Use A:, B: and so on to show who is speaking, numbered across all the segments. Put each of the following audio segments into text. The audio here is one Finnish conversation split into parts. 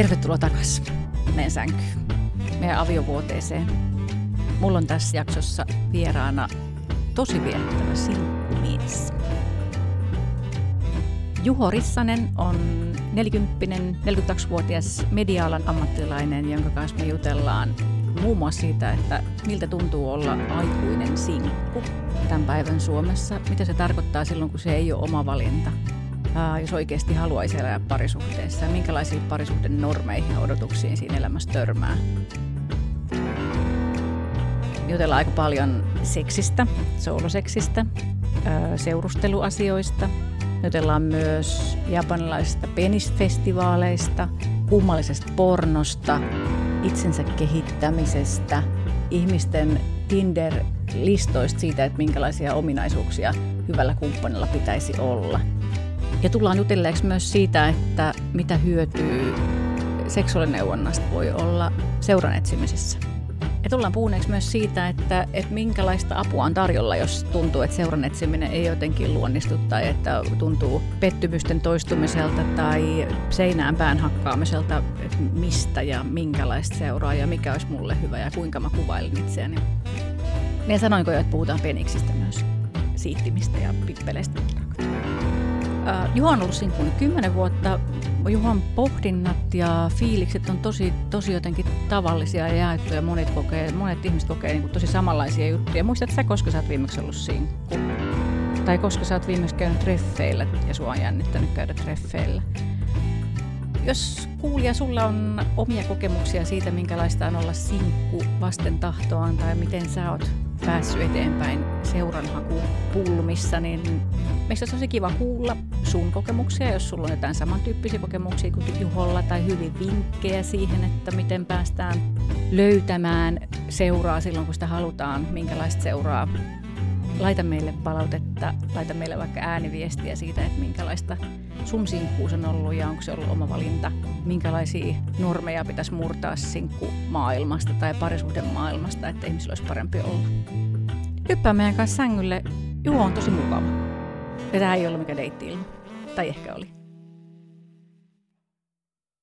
A: Tervetuloa takaisin meidän sänkyyn, meidän aviovuoteeseen. Mulla on tässä jaksossa vieraana tosi viehättävä sinkkumies. Juho Rissanen on 40 42-vuotias mediaalan ammattilainen, jonka kanssa me jutellaan muun muassa siitä, että miltä tuntuu olla aikuinen sinkku tämän päivän Suomessa. Mitä se tarkoittaa silloin, kun se ei ole oma valinta. Jos oikeasti haluaisi elää parisuhteessa minkälaisiin parisuhteen normeihin ja odotuksiin siinä elämässä törmää. Jutellaan aika paljon seksistä, sooloseksistä, seurusteluasioista. Jutellaan myös japanilaisista penisfestivaaleista, kummallisesta pornosta, itsensä kehittämisestä, ihmisten Tinder-listoista siitä, että minkälaisia ominaisuuksia hyvällä kumppanilla pitäisi olla. Ja tullaan jutelleeksi myös siitä, että mitä hyötyy seksuaalineuvonnasta voi olla seuran etsimisessä. Ja tullaan puhuneeksi myös siitä, että, että minkälaista apua on tarjolla, jos tuntuu, että seuran etsiminen ei jotenkin luonnistu tai että tuntuu pettymysten toistumiselta tai seinään pään hakkaamiselta, että mistä ja minkälaista seuraa ja mikä olisi mulle hyvä ja kuinka mä kuvailin itseäni. Ja sanoinko jo, että puhutaan peniksistä myös, siittimistä ja pippeleistä. Uh, Juha on ollut sinkkuni kymmenen vuotta. Juhan pohdinnat ja fiilikset on tosi, tosi jotenkin tavallisia ja jaettuja. Monet, kokee, monet ihmiset kokee niin kuin tosi samanlaisia juttuja. Muistatko sä, koska sä oot viimeksi ollut sinkku? Tai koska sä oot viimeksi käynyt treffeillä ja sua on jännittänyt käydä treffeillä? Jos kuulija, sulla on omia kokemuksia siitä, minkälaista on olla sinkku vasten tahtoaan tai miten sä oot päässyt eteenpäin seuranhakupulmissa, niin meistä olisi kiva kuulla sun kokemuksia, jos sulla on jotain samantyyppisiä kokemuksia kuin Juholla tai hyvin vinkkejä siihen, että miten päästään löytämään seuraa silloin, kun sitä halutaan, minkälaista seuraa. Laita meille palautetta, laita meille vaikka ääniviestiä siitä, että minkälaista sun sinkkuus on ollut ja onko se ollut oma valinta, minkälaisia normeja pitäisi murtaa sinkkumaailmasta tai parisuhdemaailmasta, että ihmisillä olisi parempi olla. Hyppää meidän kanssa sängylle. Juho on tosi mukava. Ja tämä ei ollut mikä deitti Tai ehkä oli.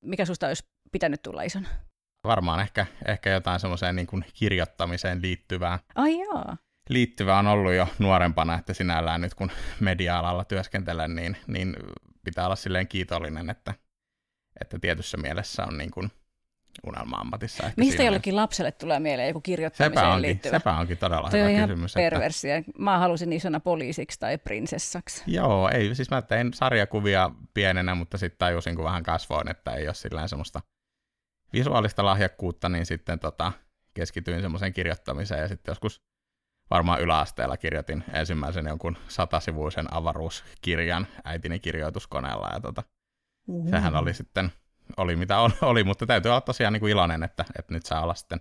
A: Mikä susta olisi pitänyt tulla isona?
B: Varmaan ehkä, ehkä jotain semmoiseen niin kuin kirjoittamiseen liittyvää.
A: Ai joo
B: liittyvä on ollut jo nuorempana, että sinällään nyt kun media-alalla työskentelen, niin, niin pitää olla silleen kiitollinen, että, että tietyssä mielessä on niin kuin unelma-ammatissa.
A: Ehkä Mistä siinä... jollekin lapselle tulee mieleen joku kirjoittamiseen
B: sepä onkin,
A: liittyvä?
B: Sepä onkin todella Toi hyvä kysymys.
A: perversiä. Että... Mä halusin isona poliisiksi tai prinsessaksi.
B: Joo, ei, siis mä tein sarjakuvia pienenä, mutta sitten tajusin, kun vähän kasvoin, että ei ole sillä semmoista visuaalista lahjakkuutta, niin sitten tota, keskityin semmoiseen kirjoittamiseen ja sitten joskus varmaan yläasteella kirjoitin ensimmäisen jonkun satasivuisen avaruuskirjan äitini kirjoituskoneella, ja tota, mm. sehän oli sitten, oli mitä oli, mutta täytyy olla tosiaan niin kuin iloinen, että, että nyt saa olla sitten,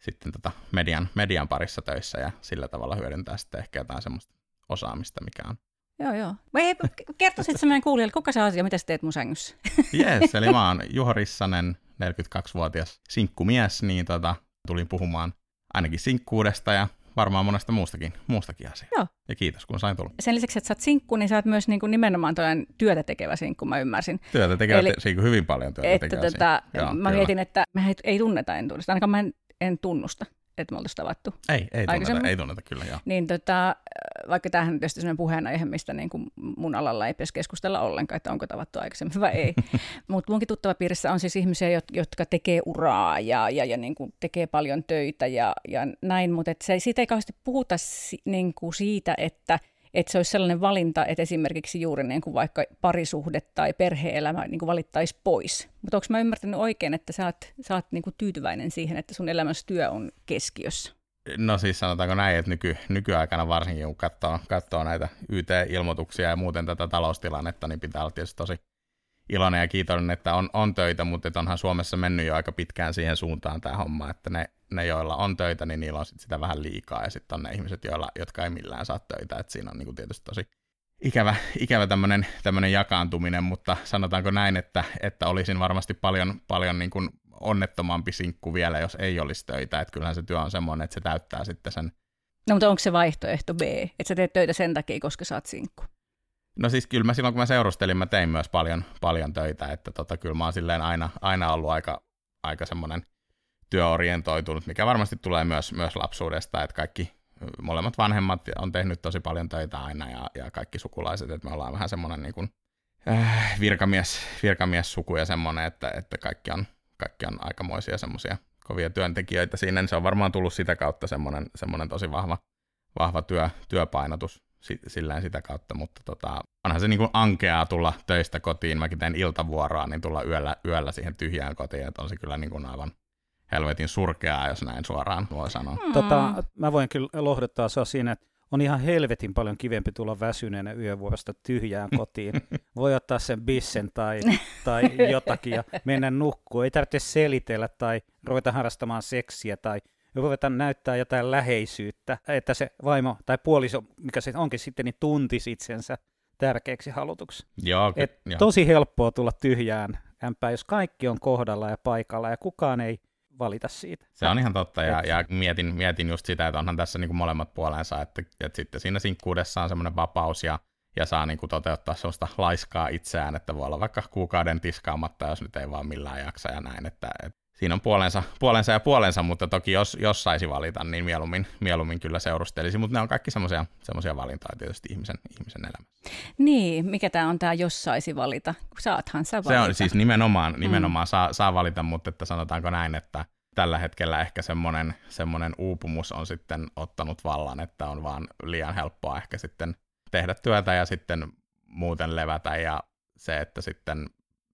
B: sitten tota median, median parissa töissä ja sillä tavalla hyödyntää sitten ehkä jotain semmoista osaamista, mikä on.
A: Joo, joo. Vai kertoisitko meidän kuulijalle, kuka se asia, mitä sä teet mun sängyssä?
B: Yes, eli mä oon Juho Rissanen, 42-vuotias sinkkumies, niin tota, tulin puhumaan ainakin sinkkuudesta ja varmaan monesta muustakin, muustakin asiaa. Joo. Ja kiitos, kun sain tulla.
A: Sen lisäksi, että sä oot sinkku, niin sä oot myös niin kuin nimenomaan työtä tekevä sinkku, mä ymmärsin.
B: Työtä tekevä Eli, sinkku, hyvin paljon työtä
A: että tekevä tota, Joo, Mä kyllä. mietin, että me ei, ei tunneta entuudesta, ainakaan mä en, en tunnusta että me oltaisiin tavattu.
B: Ei, ei tunneta, ei tunneta kyllä, joo.
A: Niin tota, vaikka tämähän on tietysti sellainen puheenaihe, mistä niin kuin mun alalla ei pitäisi keskustella ollenkaan, että onko tavattu aikaisemmin vai ei. Mutta munkin tuttava piirissä on siis ihmisiä, jotka tekee uraa ja, ja, ja niin kuin tekee paljon töitä ja, ja näin, mutta siitä ei kauheasti puhuta niin kuin siitä, että – että se olisi sellainen valinta, että esimerkiksi juuri niin kuin vaikka parisuhde tai perhe-elämä niin kuin valittaisi pois. Mutta onko mä ymmärtänyt oikein, että sä oot, sä oot niin kuin tyytyväinen siihen, että sun elämässä työ on keskiössä?
B: No siis sanotaanko näin, että nyky, nykyaikana varsinkin kun katsoo, katsoo näitä YT-ilmoituksia ja muuten tätä taloustilannetta, niin pitää olla tietysti tosi iloinen ja kiitollinen, että on, on töitä, mutta onhan Suomessa mennyt jo aika pitkään siihen suuntaan tämä homma, että ne ne, joilla on töitä, niin niillä on sit sitä vähän liikaa, ja sitten on ne ihmiset, joilla, jotka ei millään saa töitä, että siinä on niin kuin tietysti tosi ikävä, ikävä tämmöinen, tämmöinen jakaantuminen, mutta sanotaanko näin, että, että olisin varmasti paljon, paljon niin kuin onnettomampi sinkku vielä, jos ei olisi töitä, että kyllähän se työ on semmoinen, että se täyttää sitten sen.
A: No mutta onko se vaihtoehto B, että sä teet töitä sen takia, koska sä oot sinkku?
B: No siis kyllä mä silloin, kun mä seurustelin, mä tein myös paljon, paljon töitä, että tota, kyllä mä oon silleen aina, aina ollut aika, aika semmoinen työorientoitunut, mikä varmasti tulee myös, myös lapsuudesta, että kaikki molemmat vanhemmat on tehnyt tosi paljon töitä aina ja, ja kaikki sukulaiset, että me ollaan vähän semmoinen niin kuin, äh, virkamies, virkamiessuku ja semmoinen, että, että kaikki, on, kaikki on aikamoisia semmoisia kovia työntekijöitä siinä, niin se on varmaan tullut sitä kautta semmoinen, semmoinen tosi vahva, vahva työ, työpainotus silleen sitä kautta, mutta tota, onhan se niin kuin ankeaa tulla töistä kotiin, mäkin teen iltavuoroa, niin tulla yöllä, yöllä siihen tyhjään kotiin, että on se kyllä niin kuin aivan helvetin surkeaa, jos näin suoraan voi sanoa.
C: Mm. Tota, mä voin kyllä lohduttaa sua siinä, että on ihan helvetin paljon kivempi tulla väsyneenä yövuorosta tyhjään kotiin. Voi ottaa sen bissen tai, tai jotakin ja mennä nukkuun. Ei tarvitse selitellä tai ruveta harrastamaan seksiä tai ruveta näyttää jotain läheisyyttä, että se vaimo tai puoliso, mikä se onkin sitten, niin tuntisi itsensä tärkeäksi halutuksi.
B: Joo,
C: Et
B: jo.
C: Tosi helppoa tulla tyhjään ämpää, jos kaikki on kohdalla ja paikalla ja kukaan ei valita siitä.
B: Se on ihan totta, ja, ja mietin, mietin just sitä, että onhan tässä niin kuin molemmat puolensa, että, että sitten siinä sinkkuudessa on semmoinen vapaus, ja, ja saa niin kuin toteuttaa semmoista laiskaa itseään, että voi olla vaikka kuukauden tiskaamatta, jos nyt ei vaan millään jaksa ja näin, että, että siinä on puolensa, puolensa ja puolensa, mutta toki jos, jos saisi valita, niin mieluummin, mieluummin kyllä seurustelisi, mutta ne on kaikki semmoisia valintoja tietysti ihmisen, ihmisen elämässä.
A: Niin, mikä tämä on tämä, jos saisi valita? Saathan sä valita.
B: Se on siis nimenomaan, mm. nimenomaan mm. saa, saa valita, mutta että sanotaanko näin, että tällä hetkellä ehkä semmoinen, semmoinen uupumus on sitten ottanut vallan, että on vaan liian helppoa ehkä sitten tehdä työtä ja sitten muuten levätä ja se, että sitten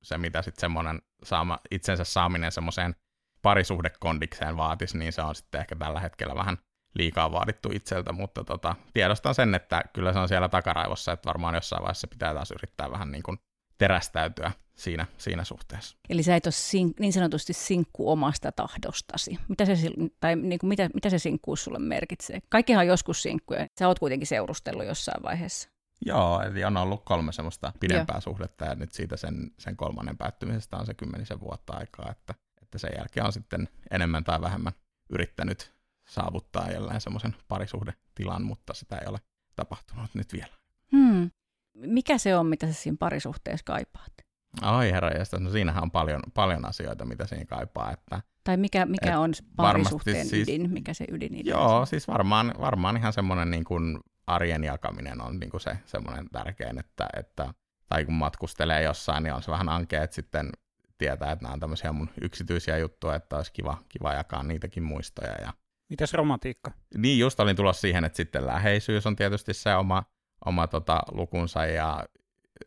B: se, mitä sitten semmoinen saama, itsensä saaminen semmoiseen parisuhdekondikseen vaatisi, niin se on sitten ehkä tällä hetkellä vähän liikaa vaadittu itseltä, mutta tota, tiedostan sen, että kyllä se on siellä takaraivossa, että varmaan jossain vaiheessa pitää taas yrittää vähän niin kuin terästäytyä siinä, siinä suhteessa.
A: Eli sä et ole sink, niin sanotusti sinkku omasta tahdostasi. Mitä se, tai niin kuin mitä, mitä se sinkkuus sulle merkitsee? Kaikkihan on joskus sinkkuja. Sä oot kuitenkin seurustellut jossain vaiheessa.
B: Joo, eli on ollut kolme semmoista pidempää Joo. suhdetta ja nyt siitä sen, sen kolmannen päättymisestä on se kymmenisen vuotta aikaa, että, että sen jälkeen on sitten enemmän tai vähemmän yrittänyt saavuttaa jälleen semmoisen parisuhdetilan, mutta sitä ei ole tapahtunut nyt vielä.
A: Hmm. Mikä se on, mitä sä siinä parisuhteessa kaipaat?
B: Ai herra no siinähän on paljon, paljon asioita, mitä siinä kaipaa. Että,
A: tai mikä, mikä on parisuhteen siis, ydin, mikä se ydin
B: Joo, on? siis varmaan, varmaan ihan semmoinen niin kuin arjen jakaminen on niin kuin se semmoinen tärkein, että, että, tai kun matkustelee jossain, niin on se vähän ankea, että sitten tietää, että nämä on tämmöisiä mun yksityisiä juttuja, että olisi kiva, kiva jakaa niitäkin muistoja. Ja...
C: Mitäs romantiikka?
B: Niin, just olin tulossa siihen, että sitten läheisyys on tietysti se oma, oma tota, lukunsa ja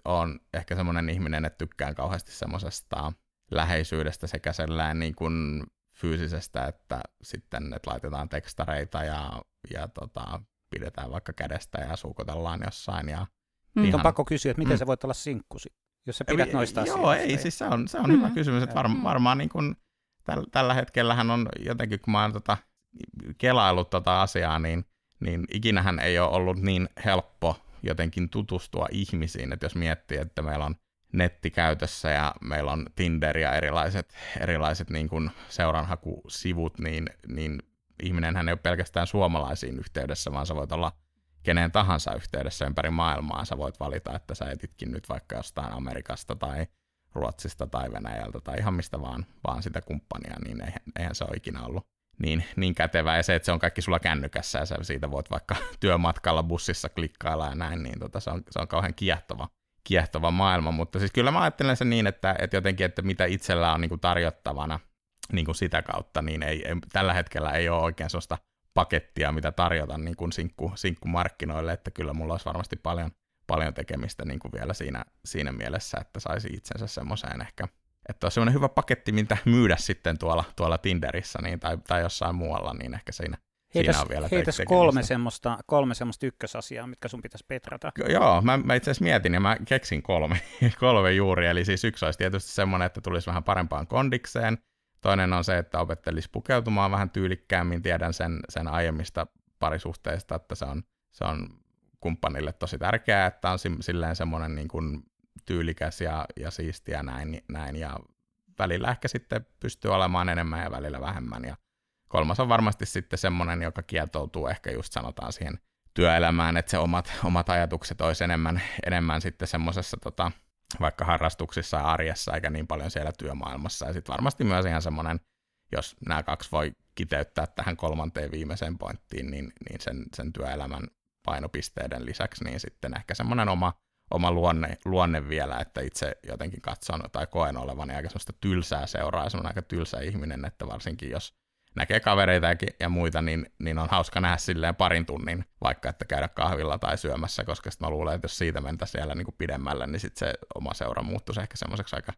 B: on ehkä semmoinen ihminen, että tykkään kauheasti semmoisesta läheisyydestä sekä sellainen niin kuin fyysisestä, että sitten että laitetaan tekstareita ja, ja tota, pidetään vaikka kädestä ja suukotellaan jossain. Ja
C: mm. ihan... On pakko kysyä, että miten mm. sä voit olla sinkkusi, jos sä pidät noista
B: asioista? Joo, ei, siis se on, se on mm. hyvä kysymys, että var, mm. varmaan niin kuin, täl, tällä hetkellähän on jotenkin, kun mä oon tota, kelaillut tota asiaa, niin, niin ikinähän ei ole ollut niin helppo jotenkin tutustua ihmisiin, että jos miettii, että meillä on netti käytössä ja meillä on Tinder ja erilaiset, erilaiset niin kuin seuranhakusivut, niin, niin ihminenhän ei ole pelkästään suomalaisiin yhteydessä, vaan sä voit olla kenen tahansa yhteydessä ympäri maailmaa. Sä voit valita, että sä etitkin nyt vaikka jostain Amerikasta tai Ruotsista tai Venäjältä tai ihan mistä vaan, vaan sitä kumppania, niin eihän, eihän se ole ikinä ollut niin, niin kätevää. Ja se, että se on kaikki sulla kännykässä ja sä siitä voit vaikka työmatkalla bussissa klikkailla ja näin, niin tota, se, on, se on kauhean kiehtova, kiehtova maailma. Mutta siis kyllä mä ajattelen sen niin, että, että jotenkin, että mitä itsellä on niin kuin tarjottavana niin kuin sitä kautta, niin ei, ei, tällä hetkellä ei ole oikein sellaista pakettia, mitä tarjota niin kuin sinkku, sinkkumarkkinoille, että kyllä mulla olisi varmasti paljon, paljon tekemistä niin kuin vielä siinä, siinä mielessä, että saisi itsensä semmoiseen ehkä. Että on semmoinen hyvä paketti, mitä myydä sitten tuolla, tuolla Tinderissä niin, tai, tai jossain muualla, niin ehkä siinä, heitäs, siinä on vielä
C: heitäs kolme semmoista, kolme semmoista ykkösasiaa, mitkä sun pitäisi petrata.
B: Joo, mä, mä itse asiassa mietin ja mä keksin kolme, kolme juuri, eli siis yksi olisi tietysti semmoinen, että tulisi vähän parempaan kondikseen, toinen on se, että opettelisi pukeutumaan vähän tyylikkäämmin, tiedän sen, sen aiemmista parisuhteista, että se on, se on kumppanille tosi tärkeää, että on silleen semmoinen niin kuin tyylikäs ja, ja siistiä näin, näin, ja välillä ehkä sitten pystyy olemaan enemmän ja välillä vähemmän, ja kolmas on varmasti sitten semmoinen, joka kietoutuu ehkä just sanotaan siihen työelämään, että se omat, omat ajatukset olisi enemmän, enemmän sitten semmoisessa tota, vaikka harrastuksissa ja arjessa, eikä niin paljon siellä työmaailmassa. Ja sitten varmasti myös ihan semmoinen, jos nämä kaksi voi kiteyttää tähän kolmanteen viimeiseen pointtiin, niin, niin sen, sen työelämän painopisteiden lisäksi, niin sitten ehkä semmoinen oma, oma luonne, luonne vielä, että itse jotenkin katson tai koen olevani aika semmoista tylsää seuraa semmoinen aika tylsä ihminen, että varsinkin jos näkee kavereita ja muita, niin, niin on hauska nähdä silleen parin tunnin, vaikka että käydä kahvilla tai syömässä, koska sitten mä luulen, että jos siitä mentäisiin siellä niin kuin pidemmälle, niin sitten se oma seura muuttuisi ehkä semmoiseksi aika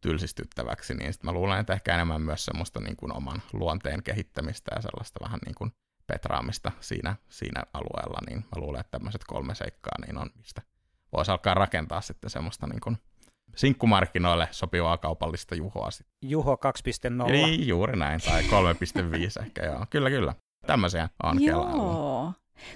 B: tylsistyttäväksi, niin sitten mä luulen, että ehkä enemmän myös semmoista niin kuin oman luonteen kehittämistä ja sellaista vähän niin kuin petraamista siinä, siinä alueella, niin mä luulen, että tämmöiset kolme seikkaa niin on, mistä voisi alkaa rakentaa sitten semmoista niin kuin sinkkumarkkinoille sopivaa kaupallista Juhoa.
C: Juho 2.0.
B: Niin, juuri näin, tai 3.5 ehkä, joo. Kyllä, kyllä. Tämmöisiä on
A: Joo.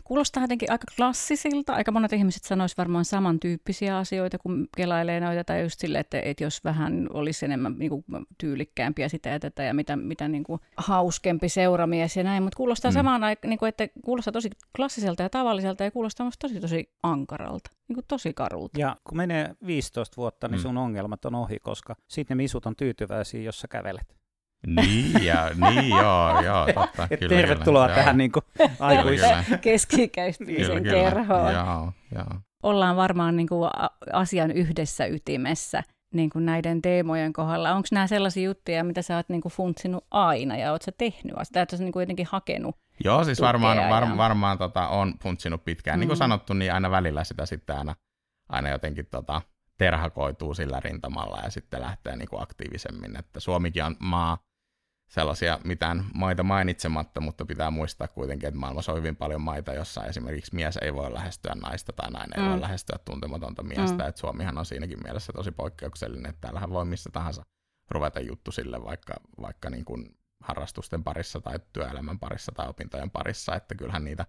A: Kuulostaa jotenkin aika klassisilta. Aika monet ihmiset sanoisivat varmaan samantyyppisiä asioita, kun kelailee noita, tai just sille, että, että jos vähän olisi enemmän niin kuin, tyylikkäämpiä sitä ja tätä, ja mitä, mitä niin kuin, hauskempi seuramies ja näin, mutta kuulostaa mm. samaan aikaan, niin kuin, että kuulostaa tosi klassiselta ja tavalliselta, ja kuulostaa myös tosi, tosi ankaralta, niin kuin tosi karulta.
C: Ja kun menee 15 vuotta, niin mm. sun mm. ongelmat on ohi, koska sitten ne misut on tyytyväisiä, jos sä kävelet.
B: Niin, ja, niin joo, joo, totta.
C: Et kyllä, tervetuloa kyllä, tähän niin aikuis...
A: keski-ikäistymisen kerhoon. Joo, joo. Ollaan varmaan niin kuin asian yhdessä ytimessä niin kuin näiden teemojen kohdalla. Onko nämä sellaisia juttuja, mitä sä oot niin kuin funtsinut aina ja oot sä tehnyt? Tai että sä niin kuin jotenkin hakenut
B: Joo, siis varmaan, var, ja... varmaan tota, on funtsinut pitkään. Mm. Niin kuin sanottu, niin aina välillä sitä sitten aina, aina jotenkin tota, terhakoituu sillä rintamalla ja sitten lähtee niin kuin aktiivisemmin. Että Suomikin on maa, sellaisia mitään maita mainitsematta, mutta pitää muistaa kuitenkin, että maailmassa on hyvin paljon maita, jossa esimerkiksi mies ei voi lähestyä naista tai nainen mm. ei voi mm. lähestyä tuntematonta miestä. Mm. Että Suomihan on siinäkin mielessä tosi poikkeuksellinen, että täällähän voi missä tahansa ruveta juttu sille vaikka, vaikka niin kuin harrastusten parissa tai työelämän parissa tai opintojen parissa, että kyllähän niitä,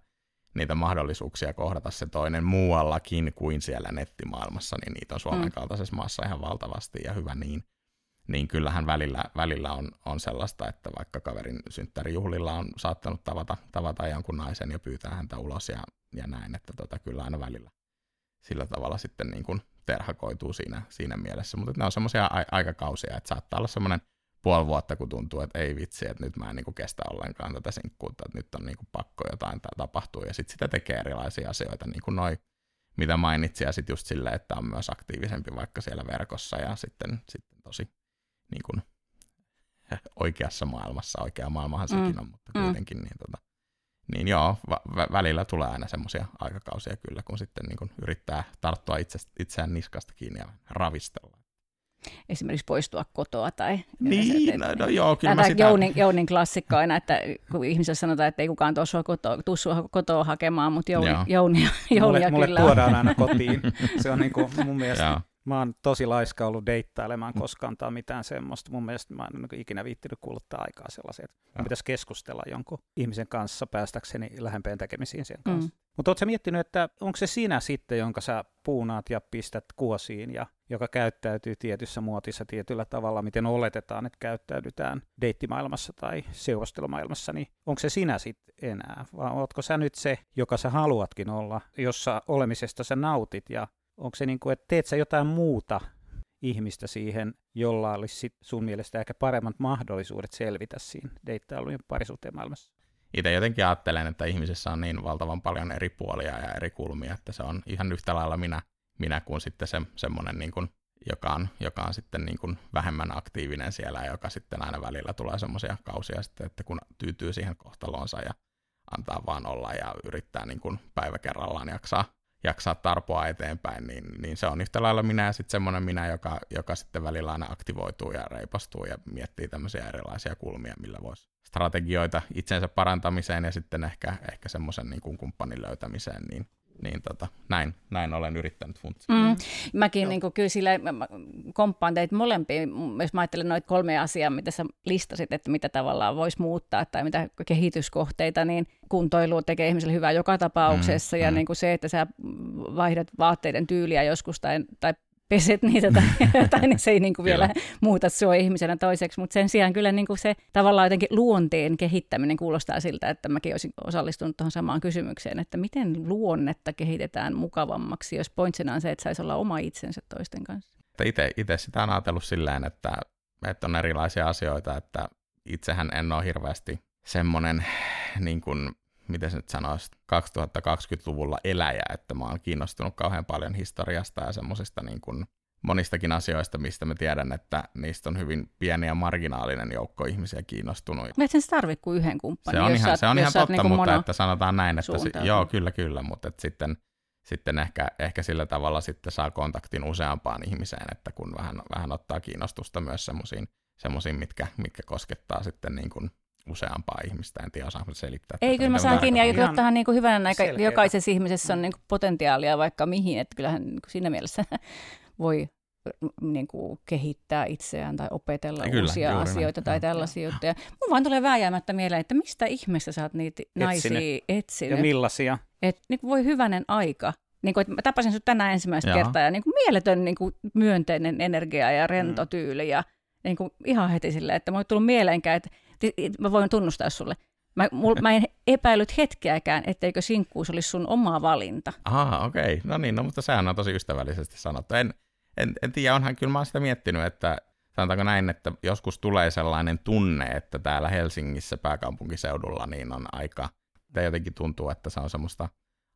B: niitä mahdollisuuksia kohdata se toinen muuallakin kuin siellä nettimaailmassa, niin niitä on Suomen mm. kaltaisessa maassa ihan valtavasti ja hyvä niin niin kyllähän välillä, välillä on, on sellaista, että vaikka kaverin synttärijuhlilla on saattanut tavata, tavata jonkun naisen ja pyytää häntä ulos ja, ja näin, että tota, kyllä aina välillä sillä tavalla sitten niin kuin terhakoituu siinä, siinä mielessä, mutta ne on semmoisia aikakausia, että saattaa olla semmoinen puoli vuotta, kun tuntuu, että ei vitsi, että nyt mä en niin kuin kestä ollenkaan tätä sinkkuutta, että nyt on niin kuin pakko jotain tapahtuu, ja sitten sitä tekee erilaisia asioita, niin kuin noi, mitä mainitsin, ja sitten just silleen, että on myös aktiivisempi vaikka siellä verkossa, ja sitten, sitten tosi niin kuin, oikeassa maailmassa, oikea maailmahan mm. sekin on, mutta mm. kuitenkin, niin, tota, niin joo, va- välillä tulee aina semmoisia aikakausia kyllä, kun sitten niin kuin yrittää tarttua itse, itseään niskasta kiinni ja ravistella.
A: Esimerkiksi poistua kotoa tai...
B: Niin, no, no joo, kyllä
A: mä sitä... Jounin, Jounin klassikko aina, että kun ihmisellä sanotaan, että ei kukaan tuossa sua kotoa, sua kotoa hakemaan, mutta Jouni, Jouni, Jouni
C: mulle, mulle tuodaan aina kotiin. Se on niin kuin mun mielestä Mä oon tosi laiska ollut deittailemaan koskaan tai mitään semmoista. Mun mielestä mä en niin ikinä viittinyt kuluttaa aikaa sellaisia, että pitäisi keskustella jonkun ihmisen kanssa päästäkseni lähempeen tekemisiin sen kanssa. Mm. Mutta ootko miettinyt, että onko se sinä sitten, jonka sä puunaat ja pistät kuosiin ja joka käyttäytyy tietyssä muotissa tietyllä tavalla, miten oletetaan, että käyttäydytään deittimaailmassa tai seurustelumaailmassa, niin onko se sinä sitten enää? Vai ootko sä nyt se, joka sä haluatkin olla, jossa olemisesta sä nautit ja onko se niin kuin, että teet sä jotain muuta ihmistä siihen, jolla olisi sit sun mielestä ehkä paremmat mahdollisuudet selvitä siinä deittailun ja parisuhteen maailmassa?
B: Itse jotenkin ajattelen, että ihmisessä on niin valtavan paljon eri puolia ja eri kulmia, että se on ihan yhtä lailla minä, minä kuin sitten se, semmoinen, niin kuin, joka, on, joka on sitten niin kuin vähemmän aktiivinen siellä ja joka sitten aina välillä tulee semmoisia kausia sitten, että kun tyytyy siihen kohtaloonsa ja antaa vaan olla ja yrittää niin kuin päivä kerrallaan jaksaa jaksaa tarpoa eteenpäin, niin, niin se on yhtä lailla minä ja sitten semmoinen minä, joka, joka sitten välillä aina aktivoituu ja reipastuu ja miettii tämmöisiä erilaisia kulmia, millä voisi strategioita itsensä parantamiseen ja sitten ehkä, ehkä semmoisen niin kumppanin löytämiseen, niin niin tota, näin, näin olen yrittänyt funtsia. Mm.
A: Mäkin niin kuin, kyllä sille, komppaan teitä molempia, jos mä ajattelen noita kolme asiaa, mitä sä listasit, että mitä tavallaan voisi muuttaa tai mitä kehityskohteita, niin kuntoilu tekee ihmiselle hyvää joka tapauksessa mm, ja mm. Niin kuin se, että sä vaihdat vaatteiden tyyliä joskus tai, tai peset niitä tai jotain, niin se ei niin kuin vielä muuta sua ihmisenä toiseksi. Mutta sen sijaan kyllä niin kuin se tavallaan jotenkin luonteen kehittäminen kuulostaa siltä, että mäkin olisin osallistunut tuohon samaan kysymykseen, että miten luonnetta kehitetään mukavammaksi, jos pointsina on se, että saisi olla oma itsensä toisten kanssa.
B: Itse sitä on ajatellut silleen, että, että on erilaisia asioita, että itsehän en ole hirveästi semmoinen niin kuin miten se nyt sanoisi, 2020-luvulla eläjä, että mä oon kiinnostunut kauhean paljon historiasta ja semmoisista niin kuin monistakin asioista, mistä mä tiedän, että niistä on hyvin pieni ja marginaalinen joukko ihmisiä kiinnostunut.
A: Mä et sen tarvitse kuin yhden kumppanin.
B: Se on ihan, se on ihan totta, niin mutta että sanotaan näin, että si- joo, kyllä, kyllä, mutta että sitten, sitten ehkä, ehkä sillä tavalla sitten saa kontaktin useampaan ihmiseen, että kun vähän, vähän ottaa kiinnostusta myös semmoisiin, mitkä, mitkä koskettaa sitten niin kuin useampaa ihmistä, en tiedä osaanko selittää.
A: Ei, kyllä mä saan kiinni, ja tottahan niin kuin hyvänä aika jokaisessa ihmisessä on niin kuin potentiaalia vaikka mihin, että kyllähän niin kuin siinä mielessä voi niin kuin kehittää itseään tai opetella Kyllä, uusia asioita näin. tai tällaisia ja, juttuja. Mun vaan tulee vääjäämättä mieleen, että mistä ihmeessä sä oot niitä naisia etsinyt? etsinyt.
C: Ja millaisia?
A: Et, niin voi hyvänen aika. Niin kuin, että mä tapasin sut tänään ensimmäistä Joo. kertaa ja niin kuin mieletön niin kuin myönteinen energia ja rento mm. tyyli ja niin kuin ihan heti silleen, että mulle ei tullut mieleenkään, että mä voin tunnustaa sulle. Mä, mul, mä en epäillyt hetkeäkään, etteikö sinkkuus olisi sun oma valinta.
B: Aha, okei. Okay. No niin, no, mutta sehän on tosi ystävällisesti sanottu. En, en, en tiedä, onhan kyllä mä oon sitä miettinyt, että sanotaanko näin, että joskus tulee sellainen tunne, että täällä Helsingissä pääkaupunkiseudulla niin on aika, tai jotenkin tuntuu, että se on semmoista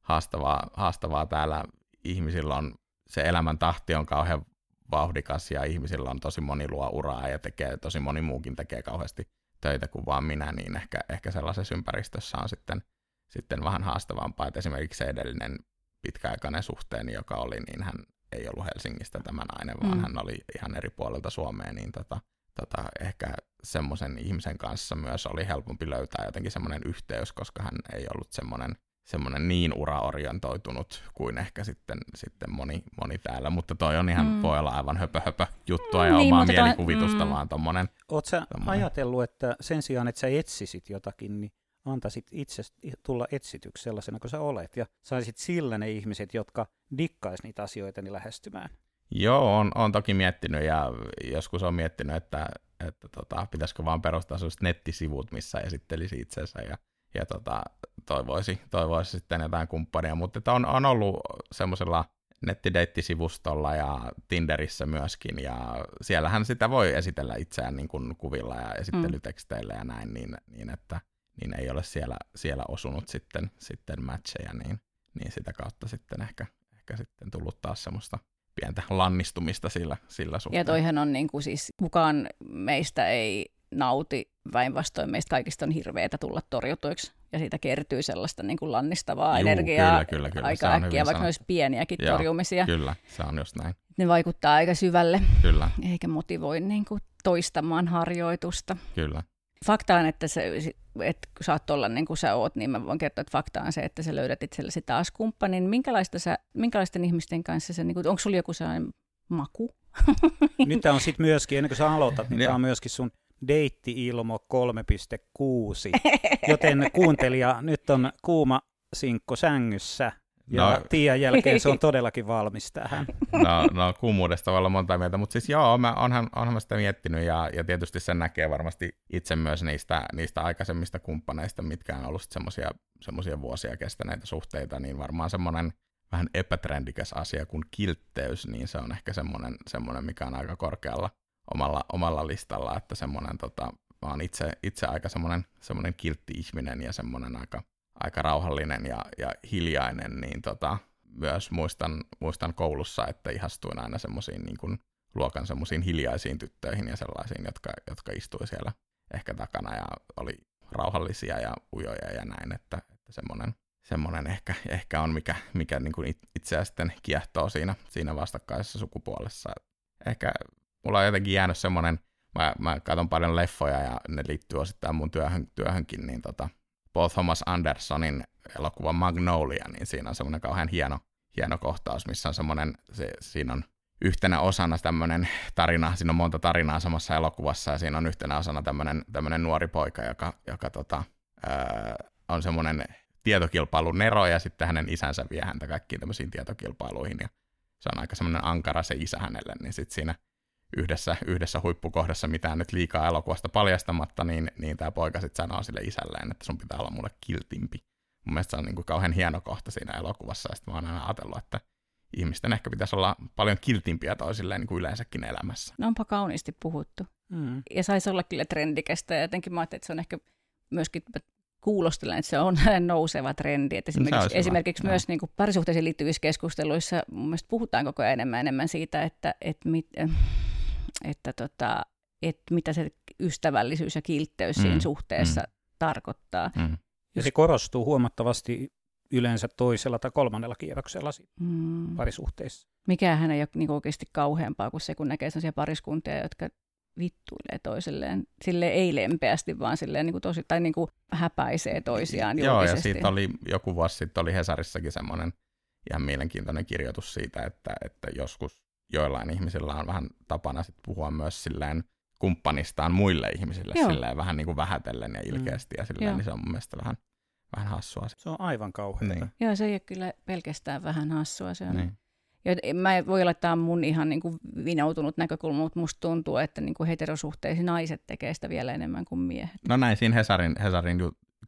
B: haastavaa, haastavaa täällä. Ihmisillä on, se elämän tahti on kauhean vauhdikas ja ihmisillä on tosi moni luo uraa ja tekee, tosi moni muukin tekee kauheasti töitä kuin vaan minä, niin ehkä, ehkä sellaisessa ympäristössä on sitten, sitten vähän haastavampaa. että esimerkiksi se edellinen pitkäaikainen suhteeni, joka oli, niin hän ei ollut Helsingistä tämä nainen, vaan mm. hän oli ihan eri puolelta Suomea, niin tota, tota, ehkä semmoisen ihmisen kanssa myös oli helpompi löytää jotenkin semmoinen yhteys, koska hän ei ollut semmoinen semmoinen niin uraorientoitunut kuin ehkä sitten, sitten moni, moni täällä, mutta toi on ihan, mm. voi olla aivan höpö, höpö juttua mm, ja niin, omaa mielikuvitusta, mm. vaan tommonen.
C: Oletko sä tommonen. ajatellut, että sen sijaan, että sä etsisit jotakin, niin antaisit itse tulla etsityksi sellaisena kuin sä olet, ja saisit sillä ne ihmiset, jotka dikkais niitä asioita, niin lähestymään?
B: Joo, on, on toki miettinyt, ja joskus on miettinyt, että, että tota, pitäisikö vaan perustaa sellaiset nettisivut, missä esittelisi itsensä, ja ja tota, toivoisi, toivoisi sitten jotain kumppania, mutta on, on ollut semmoisella nettideittisivustolla ja Tinderissä myöskin, ja siellähän sitä voi esitellä itseään niin kuin kuvilla ja esittelyteksteillä ja näin, niin, niin että niin ei ole siellä, siellä osunut sitten, sitten matcheja, niin, niin sitä kautta sitten ehkä, ehkä sitten tullut taas semmoista pientä lannistumista sillä, sillä suhteen.
A: Ja toihan on niin kuin siis, kukaan meistä ei nauti. Päinvastoin meistä kaikista on hirveätä tulla torjutuiksi ja siitä kertyy sellaista niin kuin lannistavaa Juu, energiaa kyllä, kyllä, kyllä. aika äkkiä, vaikka ne olisi pieniäkin Joo, torjumisia.
B: Kyllä, se on just näin.
A: Ne vaikuttaa aika syvälle, kyllä. eikä motivoi niin kuin toistamaan harjoitusta.
B: Kyllä.
A: Fakta on, että, se, että kun sä oot tuolla niin kuin sä oot, niin mä voin kertoa, että fakta on se, että sä löydät itsellesi taas kumppanin. Minkälaista sä, minkälaisten ihmisten kanssa sä, niin kuin, onko sulla joku sellainen maku?
C: Nyt tämä on sitten myöskin, ennen kuin sä aloitat, niin tämä on myöskin sun Deitti-ilmo 3.6, joten kuuntelija, nyt on kuuma sinkko sängyssä, ja no, Tiian jälkeen se on todellakin valmis tähän.
B: No, no kuumuudesta voi olla monta mieltä, mutta siis joo, mä onhan, onhan mä sitä miettinyt ja, ja tietysti sen näkee varmasti itse myös niistä, niistä aikaisemmista kumppaneista, mitkä on ollut semmoisia vuosia kestäneitä suhteita, niin varmaan semmoinen vähän epätrendikäs asia kuin kiltteys, niin se on ehkä semmoinen, semmoinen mikä on aika korkealla omalla, omalla listalla, että semmoinen, tota, mä oon itse, itse aika semmoinen, semmoinen kiltti ihminen ja semmoinen aika, aika rauhallinen ja, ja hiljainen, niin tota, myös muistan, muistan koulussa, että ihastuin aina semmoisiin niin kuin luokan semmoisiin hiljaisiin tyttöihin ja sellaisiin, jotka, jotka istui siellä ehkä takana ja oli rauhallisia ja ujoja ja näin, että, että semmoinen, semmoinen ehkä, ehkä on, mikä, mikä niin kuin itseä sitten kiehtoo siinä, siinä vastakkaisessa sukupuolessa. Ehkä mulla on jotenkin jäänyt semmoinen, mä, mä katson paljon leffoja ja ne liittyy osittain mun työhön, työhönkin, niin tota, Paul Thomas Andersonin elokuva Magnolia, niin siinä on semmoinen kauhean hieno, hieno kohtaus, missä on semmoinen, se, siinä on yhtenä osana tämmöinen tarina, siinä on monta tarinaa samassa elokuvassa, ja siinä on yhtenä osana tämmöinen, tämmöinen nuori poika, joka, joka tota, ää, on semmoinen tietokilpailun nero, ja sitten hänen isänsä vie häntä kaikkiin tämmöisiin tietokilpailuihin, ja se on aika semmoinen ankara se isä hänelle, niin sitten siinä yhdessä, yhdessä huippukohdassa mitään nyt liikaa elokuvasta paljastamatta, niin, niin tämä poika sitten sanoo sille isälleen, että sun pitää olla mulle kiltimpi. Mun mielestä se on niin kuin kauhean hieno kohta siinä elokuvassa, ja sitten mä oon aina ajatellut, että ihmisten ehkä pitäisi olla paljon kiltimpiä toisilleen niin kuin yleensäkin elämässä.
A: No onpa kauniisti puhuttu. Mm. Ja saisi olla kyllä trendikästä, ja jotenkin mä ajattelin, että se on ehkä myöskin kuulostelen, että se on nouseva trendi. Että esimerkiksi, no esimerkiksi myös niin kuin parisuhteisiin liittyvissä keskusteluissa mun mielestä puhutaan koko ajan enemmän enemmän siitä, että, että, mit, että, tota, että mitä se ystävällisyys ja kiltteys mm. siinä suhteessa mm. tarkoittaa. Mm.
C: Ja se korostuu huomattavasti yleensä toisella tai kolmannella kierroksella mm. parisuhteissa.
A: Mikähän ei ole niin oikeasti kauheampaa kuin se, kun näkee sellaisia pariskuntia, jotka vittuilee toisilleen, sille ei lempeästi, vaan silleen niin kuin tosi, tai niin kuin häpäisee toisiaan
B: Joo, ja siitä oli, joku vuosi sitten oli Hesarissakin semmoinen ihan mielenkiintoinen kirjoitus siitä, että, että joskus joillain ihmisillä on vähän tapana sit puhua myös silleen kumppanistaan muille ihmisille Joo. silleen vähän niin kuin vähätellen ja mm. ilkeästi, mm. ja silleen, niin se on mun mielestä vähän, vähän hassua.
C: Se on aivan kauheaa. Niin.
A: Joo, se ei ole kyllä pelkästään vähän hassua, se on niin. Ja mä en voi olla, että tämä on mun ihan niin kuin vinoutunut näkökulma, mutta musta tuntuu, että niin kuin heterosuhteisiin naiset tekee sitä vielä enemmän kuin miehet.
B: No näin siinä Hesarin, Hesarin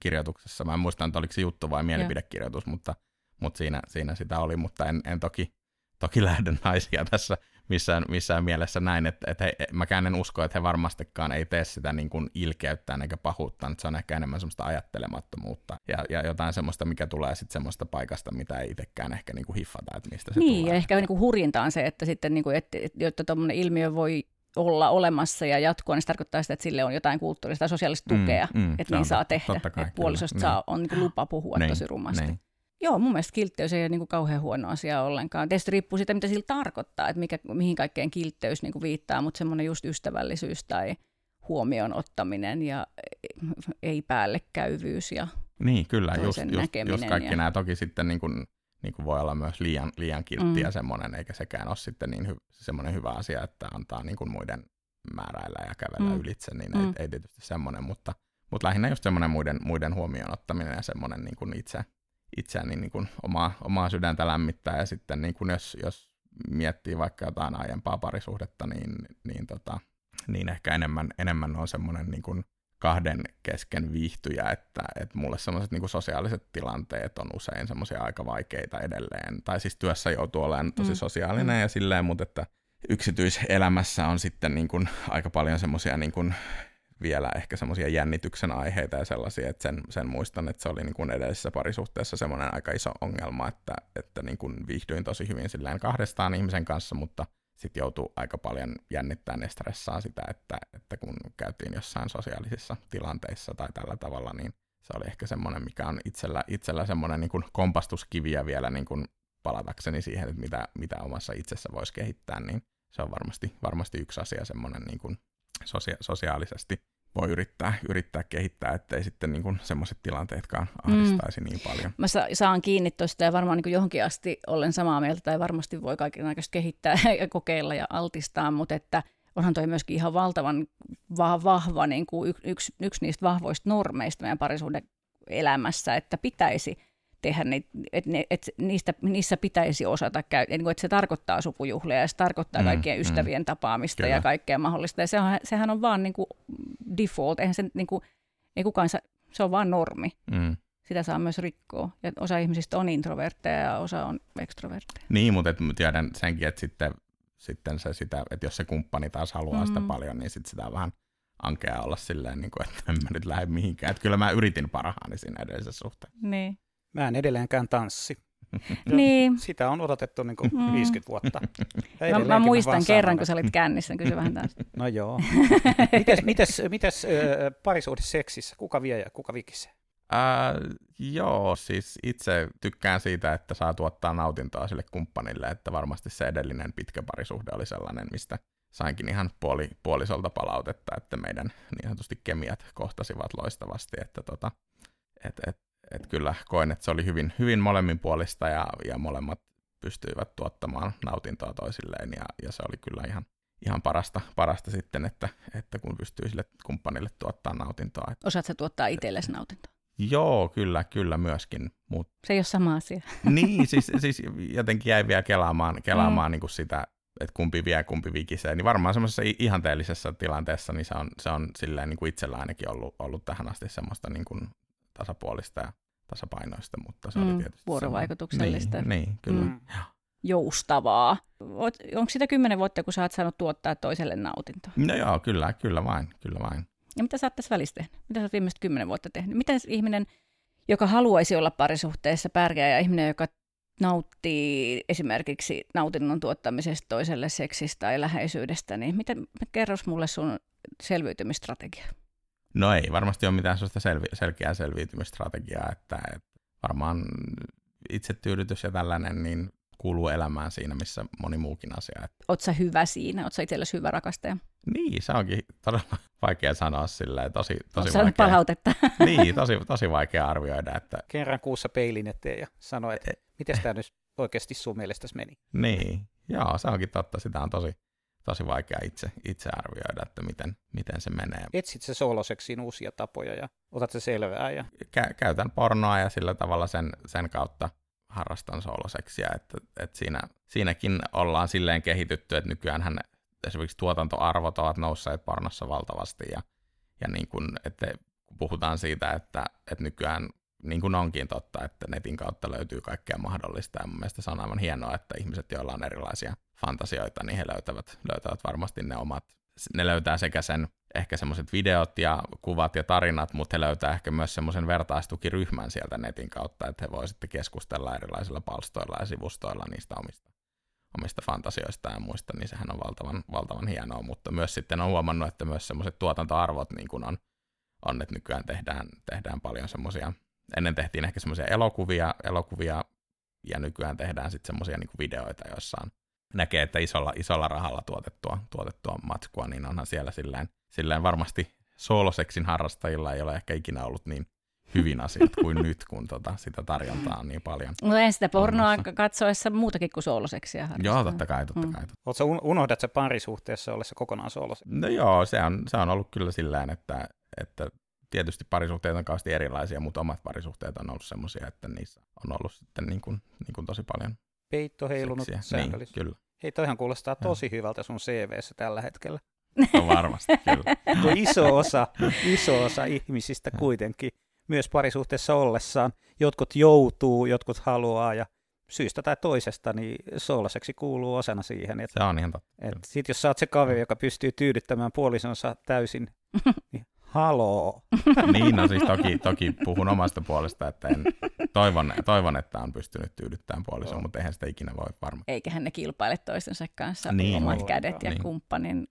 B: kirjoituksessa. Mä en muista, että oliko se juttu vai mielipidekirjoitus, mutta, mutta siinä, siinä sitä oli, mutta en, en toki, toki lähde naisia tässä missään, missään mielessä näin, että, että he, mäkään en usko, että he varmastikaan ei tee sitä niin kuin ilkeyttään eikä pahuuttaan, että se on ehkä enemmän semmoista ajattelemattomuutta ja, ja jotain semmoista, mikä tulee sitten semmoista paikasta, mitä ei itsekään ehkä niin kuin hiffata, että mistä se
A: niin,
B: tulee.
A: Niin, ja ehkä niin kuin hurjinta on se, että sitten niin kuin, että, jotta tuommoinen ilmiö voi olla olemassa ja jatkua, niin se tarkoittaa sitä, että sille on jotain kulttuurista tai sosiaalista mm, tukea, mm, mm, että niin saa tehdä, kai, että puolisosta kyllä. saa, on niin kuin lupa puhua niin, tosi rumasti. Niin. Joo, mun mielestä kiltteys ei ole niin kuin kauhean huono asia ollenkaan. Tietysti riippuu siitä, mitä sillä tarkoittaa, että mikä, mihin kaikkeen kiltteys niin kuin viittaa, mutta semmoinen just ystävällisyys tai huomioon ottaminen ja ei päällekkäyvyys ja
B: Niin, kyllä, just, just, just kaikki ja... nämä toki sitten niin kuin, niin kuin voi olla myös liian, liian kiltti ja mm. semmoinen, eikä sekään ole sitten niin hy, semmoinen hyvä asia, että antaa niin kuin muiden määräillä ja kävellä mm. ylitse, niin mm. ei, ei tietysti semmoinen, mutta, mutta lähinnä just semmoinen muiden, muiden huomioon ottaminen ja semmoinen niin kuin itse, itseäni niin kuin omaa, omaa sydäntä lämmittää, ja sitten niin kuin jos, jos miettii vaikka jotain aiempaa parisuhdetta, niin, niin, tota, niin ehkä enemmän, enemmän on semmoinen niin kuin kahden kesken viihtyjä, että, että mulle semmoiset niin sosiaaliset tilanteet on usein semmoisia aika vaikeita edelleen, tai siis työssä joutuu olemaan tosi mm. sosiaalinen mm. ja silleen, mutta että yksityiselämässä on sitten niin kuin aika paljon semmoisia niin kuin vielä ehkä semmoisia jännityksen aiheita ja sellaisia, että sen, sen muistan, että se oli niin kuin edellisessä parisuhteessa semmoinen aika iso ongelma, että, että niin kuin viihdyin tosi hyvin silleen kahdestaan ihmisen kanssa, mutta sitten joutuu aika paljon jännittämään ja stressaa sitä, että, että kun käytiin jossain sosiaalisissa tilanteissa tai tällä tavalla, niin se oli ehkä semmoinen, mikä on itsellä, itsellä semmoinen niin kuin kompastuskiviä vielä niin kuin palatakseni siihen, että mitä, mitä omassa itsessä voisi kehittää, niin se on varmasti, varmasti yksi asia semmoinen niin kuin sosia- sosiaalisesti voi yrittää, yrittää kehittää, ettei sitten niin semmoiset tilanteetkaan ahdistaisi mm. niin paljon.
A: Mä sa- saan kiinni tuosta ja varmaan niin johonkin asti olen samaa mieltä tai varmasti voi kaikenlaista kehittää ja kokeilla ja altistaa, mutta että onhan toi myöskin ihan valtavan va- vahva niin kuin y- yksi, yksi niistä vahvoista normeista meidän parisuuden elämässä, että pitäisi tehdä että, ne, että niistä, niissä pitäisi osata käyttää, niin että se tarkoittaa sukujuhlia ja se tarkoittaa mm, kaikkien mm, ystävien tapaamista kyllä. ja kaikkea mahdollista. Ja sehän, sehän on vaan niin kuin default, eihän se, niin kuin, ei kukaan sa, se on vaan normi. Mm. Sitä saa myös rikkoa. Ja osa ihmisistä on introvertteja ja osa on ekstrovertteja.
B: Niin, mutta et tiedän senkin, että sitten, sitten se sitä, että jos se kumppani taas haluaa mm. sitä paljon, niin sitten sitä vähän ankea olla silleen, niin kuin, että en mä nyt lähde mihinkään. Että kyllä mä yritin parhaani siinä edellisessä suhteen.
A: Niin.
C: Mä en edelleenkään tanssi.
A: niin.
C: Sitä on odotettu niin kuin mm. 50 vuotta.
A: Mä, mä muistan kerran, kun sä olit kännissä, niin kysy vähän taas.
C: No joo. mites, mites, mites äh, parisuhde seksissä? Kuka vie ja kuka vikisee?
B: Äh, joo, siis itse tykkään siitä, että saa tuottaa nautintoa sille kumppanille, että varmasti se edellinen pitkä parisuhde oli sellainen, mistä sainkin ihan puoli, puolisolta palautetta, että meidän niin sanotusti kemiat kohtasivat loistavasti, että tota, et, et, et kyllä koen, että se oli hyvin, hyvin molemminpuolista ja, ja molemmat pystyivät tuottamaan nautintoa toisilleen ja, ja se oli kyllä ihan, ihan parasta, parasta sitten, että, että kun pystyy sille kumppanille tuottaa nautintoa.
A: Osaatko tuottaa itsellesi nautintoa?
B: Joo, kyllä, kyllä myöskin. Mut...
A: Se ei ole sama asia.
B: niin, siis, siis jotenkin jäi vielä kelaamaan, kelaamaan mm. niin kuin sitä, että kumpi vie, kumpi vikisee. Niin varmaan semmoisessa ihanteellisessa tilanteessa niin se on, se on silleen niin kuin itsellä ainakin ollut, ollut tähän asti semmoista niin kuin tasapuolista ja tasapainoista, mutta se mm, oli tietysti
A: vuorovaikutuksellista.
B: Niin, niin kyllä. Mm.
A: Joustavaa. Onko sitä kymmenen vuotta, kun sä oot saanut tuottaa toiselle nautintoa?
B: No joo, kyllä, kyllä vain, kyllä vain.
A: Ja mitä sä oot tässä välissä tehnyt? Mitä sä oot viimeiset kymmenen vuotta tehnyt? Miten ihminen, joka haluaisi olla parisuhteessa, pärjää ja ihminen, joka nauttii esimerkiksi nautinnon tuottamisesta toiselle seksistä tai läheisyydestä, niin miten, kerros mulle sun selviytymistrategia?
B: No ei varmasti ole mitään sellaista selvi- selkeää selviytymistrategiaa, että, että varmaan itsetyydytys ja tällainen niin kuuluu elämään siinä, missä moni muukin asia.
A: Oletko sä hyvä siinä? Oletko sä itsellesi hyvä rakastaja?
B: Niin, se onkin todella vaikea sanoa silleen, tosi, tosi
A: vaikea. palautetta?
B: niin, tosi, tosi vaikea arvioida. Että...
C: Kerran kuussa peilin eteen ja sanoi, että e- miten tämä nyt oikeasti sun mielestäsi meni?
B: Niin, joo, se onkin totta. Sitä on tosi, tosi vaikea itse, itse arvioida, että miten, miten se menee.
C: Etsit se sooloseksiin uusia tapoja ja otat se selvää? Ja...
B: Kä- käytän pornoa ja sillä tavalla sen, sen kautta harrastan sooloseksiä, että, että siinä, siinäkin ollaan silleen kehitytty, että nykyään esimerkiksi tuotantoarvot ovat nousseet pornossa valtavasti ja, ja niin kuin, että puhutaan siitä, että, että nykyään niin kuin onkin totta, että netin kautta löytyy kaikkea mahdollista. Ja mun mielestä se on aivan hienoa, että ihmiset, joilla on erilaisia fantasioita, niin he löytävät, löytävät varmasti ne omat, ne löytää sekä sen ehkä semmoiset videot ja kuvat ja tarinat, mutta he löytää ehkä myös semmoisen vertaistukiryhmän sieltä netin kautta, että he voivat sitten keskustella erilaisilla palstoilla ja sivustoilla niistä omista, omista fantasioista ja muista, niin sehän on valtavan, valtavan hienoa, mutta myös sitten on huomannut, että myös semmoiset tuotantoarvot niin kuin on, on, että nykyään tehdään, tehdään paljon semmoisia, ennen tehtiin ehkä semmoisia elokuvia, elokuvia ja nykyään tehdään sitten semmoisia niin videoita, joissa on näkee, että isolla, isolla rahalla tuotettua, tuotettua matskua, niin onhan siellä silleen, silleen varmasti sooloseksin harrastajilla ei ole ehkä ikinä ollut niin hyvin asiat kuin nyt, kun tota, sitä tarjontaa on niin paljon.
A: No en sitä pornoa olemassa. katsoessa muutakin kuin sooloseksiä harrastaa.
B: Joo, totta kai, totta mm. kai.
C: Oletko unohdat se parisuhteessa ollessa kokonaan sooloseksi?
B: No joo, se on, se on ollut kyllä sillä että, että tietysti parisuhteet on kauheasti erilaisia, mutta omat parisuhteet on ollut semmoisia, että niissä on ollut sitten niin kuin, niin kuin tosi paljon
C: Peitto heilunut säännöllisesti.
B: Niin, kyllä.
C: Hei, toihan kuulostaa tosi hyvältä sun CVssä tällä hetkellä.
B: No varmasti, kyllä.
C: Iso osa, iso osa ihmisistä kuitenkin, myös parisuhteessa ollessaan, jotkut joutuu, jotkut haluaa ja syystä tai toisesta, niin soolaseksi kuuluu osana siihen. Että,
B: se on ihan totta.
C: Sitten jos sä oot se kaveri, joka pystyy tyydyttämään puolisonsa täysin, niin haloo.
B: niin, no siis toki, toki puhun omasta puolesta, että en, toivon, toivon, että on pystynyt tyydyttämään puolison, mutta eihän sitä ikinä voi varmaan.
A: Eiköhän ne kilpaile toistensa kanssa niin, omat no, kädet ja niin. kumppanin.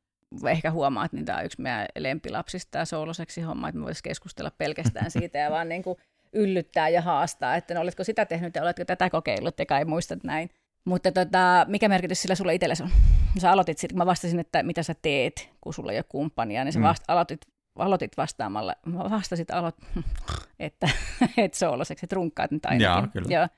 A: Ehkä huomaat, että tämä on yksi meidän lempilapsista tämä sooloseksi homma, että me voisi keskustella pelkästään siitä ja vaan niin kuin yllyttää ja haastaa, että no, oletko sitä tehnyt ja oletko tätä kokeillut ja kai muistat näin. Mutta tota, mikä merkitys sillä sulla itsellesi on? Sä aloitit sitten, kun mä vastasin, että mitä sä teet, kun sulla ei ole kumppania, niin sä mm. vast, aloitit aloitit vastaamalla, vastasit aloit, että et sooloseksi, että runkkaat nyt ainakin.
B: Joo, kyllä. Ja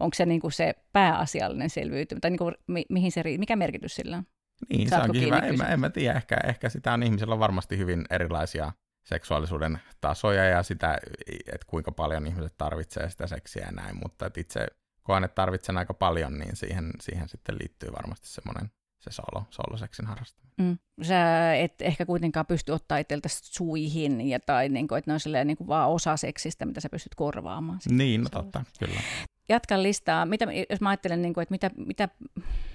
A: onko se niin kuin se pääasiallinen selviytyminen, tai niin kuin, mihin se, mikä merkitys sillä on?
B: Niin, Saatko se onkin hyvä. En, en mä tiedä, ehkä, ehkä sitä on ihmisillä on varmasti hyvin erilaisia seksuaalisuuden tasoja ja sitä, että kuinka paljon ihmiset tarvitsee sitä seksiä ja näin, mutta itse koen, että tarvitsen aika paljon, niin siihen, siihen sitten liittyy varmasti semmoinen se solo, soloseksin harrastaminen.
A: Mm. Sä et ehkä kuitenkaan pysty ottaa itseltä suihin, ja, tai niin kuin, että ne on silleen, niin kuin vaan osa seksistä, mitä sä pystyt korvaamaan.
B: Niin, no totta, kyllä.
A: Jatkan listaa. Mitä, jos mä ajattelen, niin kuin, että mitä, mitä,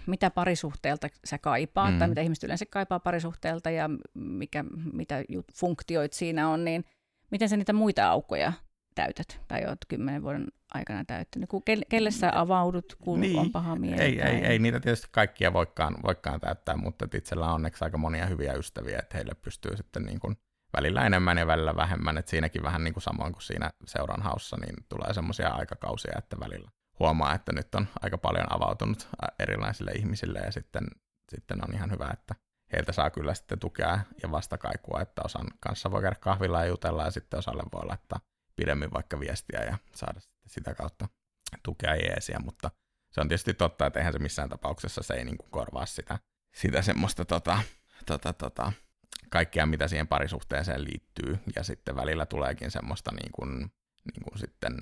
A: mitä parisuhteelta sä kaipaat, mm. tai mitä ihmiset yleensä kaipaa parisuhteelta, ja mikä, mitä funktioit siinä on, niin miten sä niitä muita aukkoja täytät, tai oot kymmenen vuoden aikana täyttänyt? Kun kelle, sä avaudut, kun niin, on paha mieli?
B: Ei, ei, ei niitä tietysti kaikkia voikaan, voikaan täyttää, mutta itsellä on onneksi aika monia hyviä ystäviä, että heille pystyy sitten niin kuin välillä enemmän ja välillä vähemmän, että siinäkin vähän niin kuin samoin kuin siinä seuran haussa, niin tulee semmoisia aikakausia, että välillä huomaa, että nyt on aika paljon avautunut erilaisille ihmisille ja sitten, sitten on ihan hyvä, että heiltä saa kyllä sitten tukea ja vastakaikua, että osan kanssa voi käydä kahvilla ja jutella ja sitten osalle voi laittaa pidemmin vaikka viestiä ja saada sitä kautta tukea jeesiä, mutta se on tietysti totta, että eihän se missään tapauksessa se ei niin kuin korvaa sitä, sitä semmoista tota, tota, tota, kaikkea, mitä siihen parisuhteeseen liittyy, ja sitten välillä tuleekin semmoista niin kuin niin kuin sitten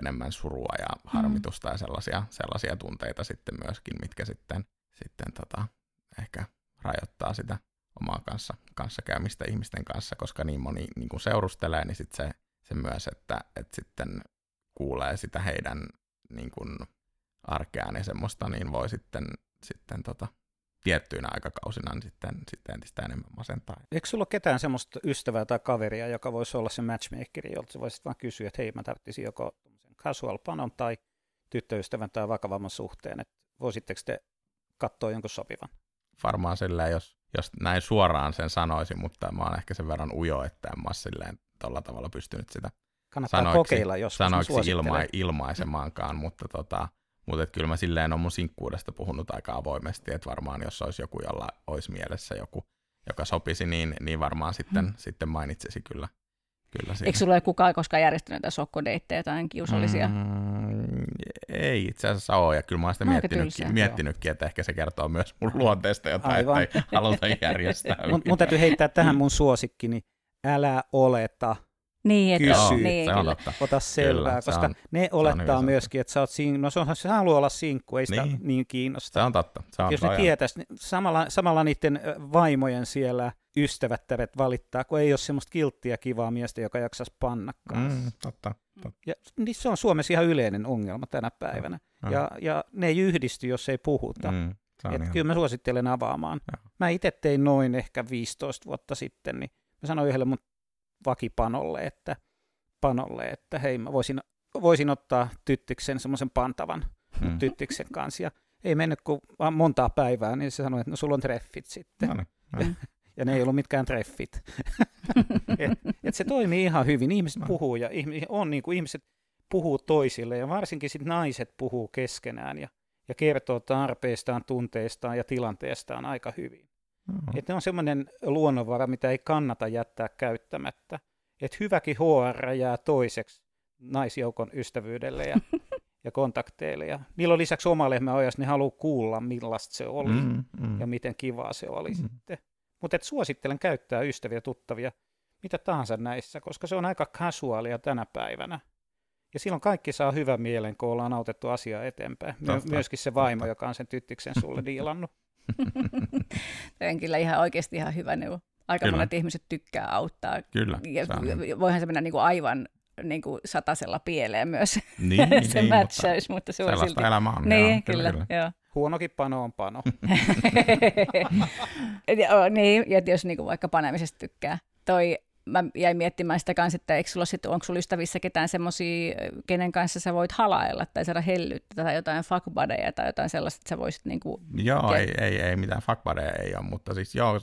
B: enemmän surua ja harmitusta mm. ja sellaisia, sellaisia tunteita sitten myöskin, mitkä sitten, sitten tota, ehkä rajoittaa sitä omaa kanssa, kanssakäymistä ihmisten kanssa, koska niin moni niin kuin seurustelee, niin sitten se, se myös, että, että sitten kuulee sitä heidän niin kuin arkeaan ja semmoista, niin voi sitten, sitten tota, tiettyinä aikakausina niin sitten, sitten entistä enemmän masentaa.
C: Eikö sulla ole ketään semmoista ystävää tai kaveria, joka voisi olla se matchmakeri, jolta sä voisit vaan kysyä, että hei, mä tarvitsisin joko casual panon tai tyttöystävän tai vakavamman suhteen, että voisitteko te katsoa jonkun sopivan?
B: Varmaan sillä, jos, jos näin suoraan sen sanoisin, mutta mä oon ehkä sen verran ujo, että en mä silleen tuolla tavalla pystynyt sitä
C: Kannattaa sanoiksi, kokeilla joskus.
B: Sanoiksi ilma, ilmaisemaankaan, mutta tota, mutta kyllä mä silleen on mun sinkkuudesta puhunut aika avoimesti, että varmaan jos olisi joku, jolla olisi mielessä joku, joka sopisi, niin, niin varmaan sitten, hmm. sitten mainitsisi kyllä. kyllä
A: Eikö sulla ole kukaan koskaan järjestänyt näitä sokkodeitteja tai kiusallisia?
B: Mm, ei itse asiassa ole, ja kyllä mä oon sitä miettinytkin, miettinytkin, että ehkä se kertoo myös mun luonteesta jotain, Aivan. että ei haluta järjestää.
C: mun, mun täytyy heittää tähän mun suosikkini, älä oleta
A: niin,
C: että kysy,
A: niin,
B: se on totta.
C: ota selvää, kyllä, koska on, ne olettaa on myöskin, että sä oot siinä, no se, on, se haluaa olla sinkku, ei sitä niin, niin kiinnosta.
B: Se on totta. Se on
C: Jos ne tietäisi, niin samalla, samalla niiden vaimojen siellä ystävättäret valittaa, kun ei ole semmoista kilttiä kivaa miestä, joka jaksaisi panna kanssa.
B: Mm, totta, totta.
C: Ja, niin se on Suomessa ihan yleinen ongelma tänä päivänä. Ja, ja, ja ne ei yhdisty, jos ei puhuta. Mm, Et kyllä mä suosittelen avaamaan. Ja. Mä itse tein noin ehkä 15 vuotta sitten, niin mä sanoin yhdelle mun vakipanolle, että, panolle, että hei mä voisin, voisin ottaa tyttiksen semmoisen pantavan hmm. tyttiksen kanssa. Ja ei mennyt kuin vaan montaa päivää, niin se sanoi, että no sulla on treffit sitten. No niin, no niin. ja ne ei ollut mitkään treffit. et, et se toimii ihan hyvin. Ihmiset no. puhuu ja ihmiset, on niin kuin ihmiset puhuu toisille ja varsinkin sit naiset puhuu keskenään ja, ja kertoo tarpeistaan, tunteistaan ja tilanteestaan aika hyvin. Mm-hmm. Että ne on semmoinen luonnonvara, mitä ei kannata jättää käyttämättä. Että hyväkin HR jää toiseksi naisjoukon ystävyydelle ja, ja kontakteille. Ja niillä on lisäksi oma lehmäojas, ne haluaa kuulla, millaista se oli mm-hmm. ja miten kivaa se oli mm-hmm. sitten. Mutta suosittelen käyttää ystäviä, tuttavia, mitä tahansa näissä, koska se on aika casualia tänä päivänä. Ja silloin kaikki saa hyvän mielen, kun ollaan autettu asiaa eteenpäin. My- myöskin se vaimo, joka on sen tyttiksen sulle diilannut.
A: Tämä on kyllä ihan oikeasti ihan hyvä neuvo. Aika kyllä. monet ihmiset tykkää auttaa.
B: Kyllä.
A: Ja se voihan se mennä niin kuin aivan niin kuin satasella pieleen myös
B: niin,
A: se
B: niin,
A: matchaus, mutta, mutta se on
B: silti... elämää on.
A: Niin, joo, kyllä, kyllä. Joo.
C: Huonokin pano on pano.
A: ja, niin, ja jos niin kuin vaikka panemisesta tykkää. Toi mä jäin miettimään sitä kanssa, että eikö sulla sit, onko sulla ystävissä ketään semmoisia, kenen kanssa sä voit halailla tai saada hellyttä tai jotain fuckbudeja tai jotain sellaista, että sä voisit niinku...
B: Joo, ke- ei, ei, ei, mitään fuckbudeja ei ole, mutta siis joo,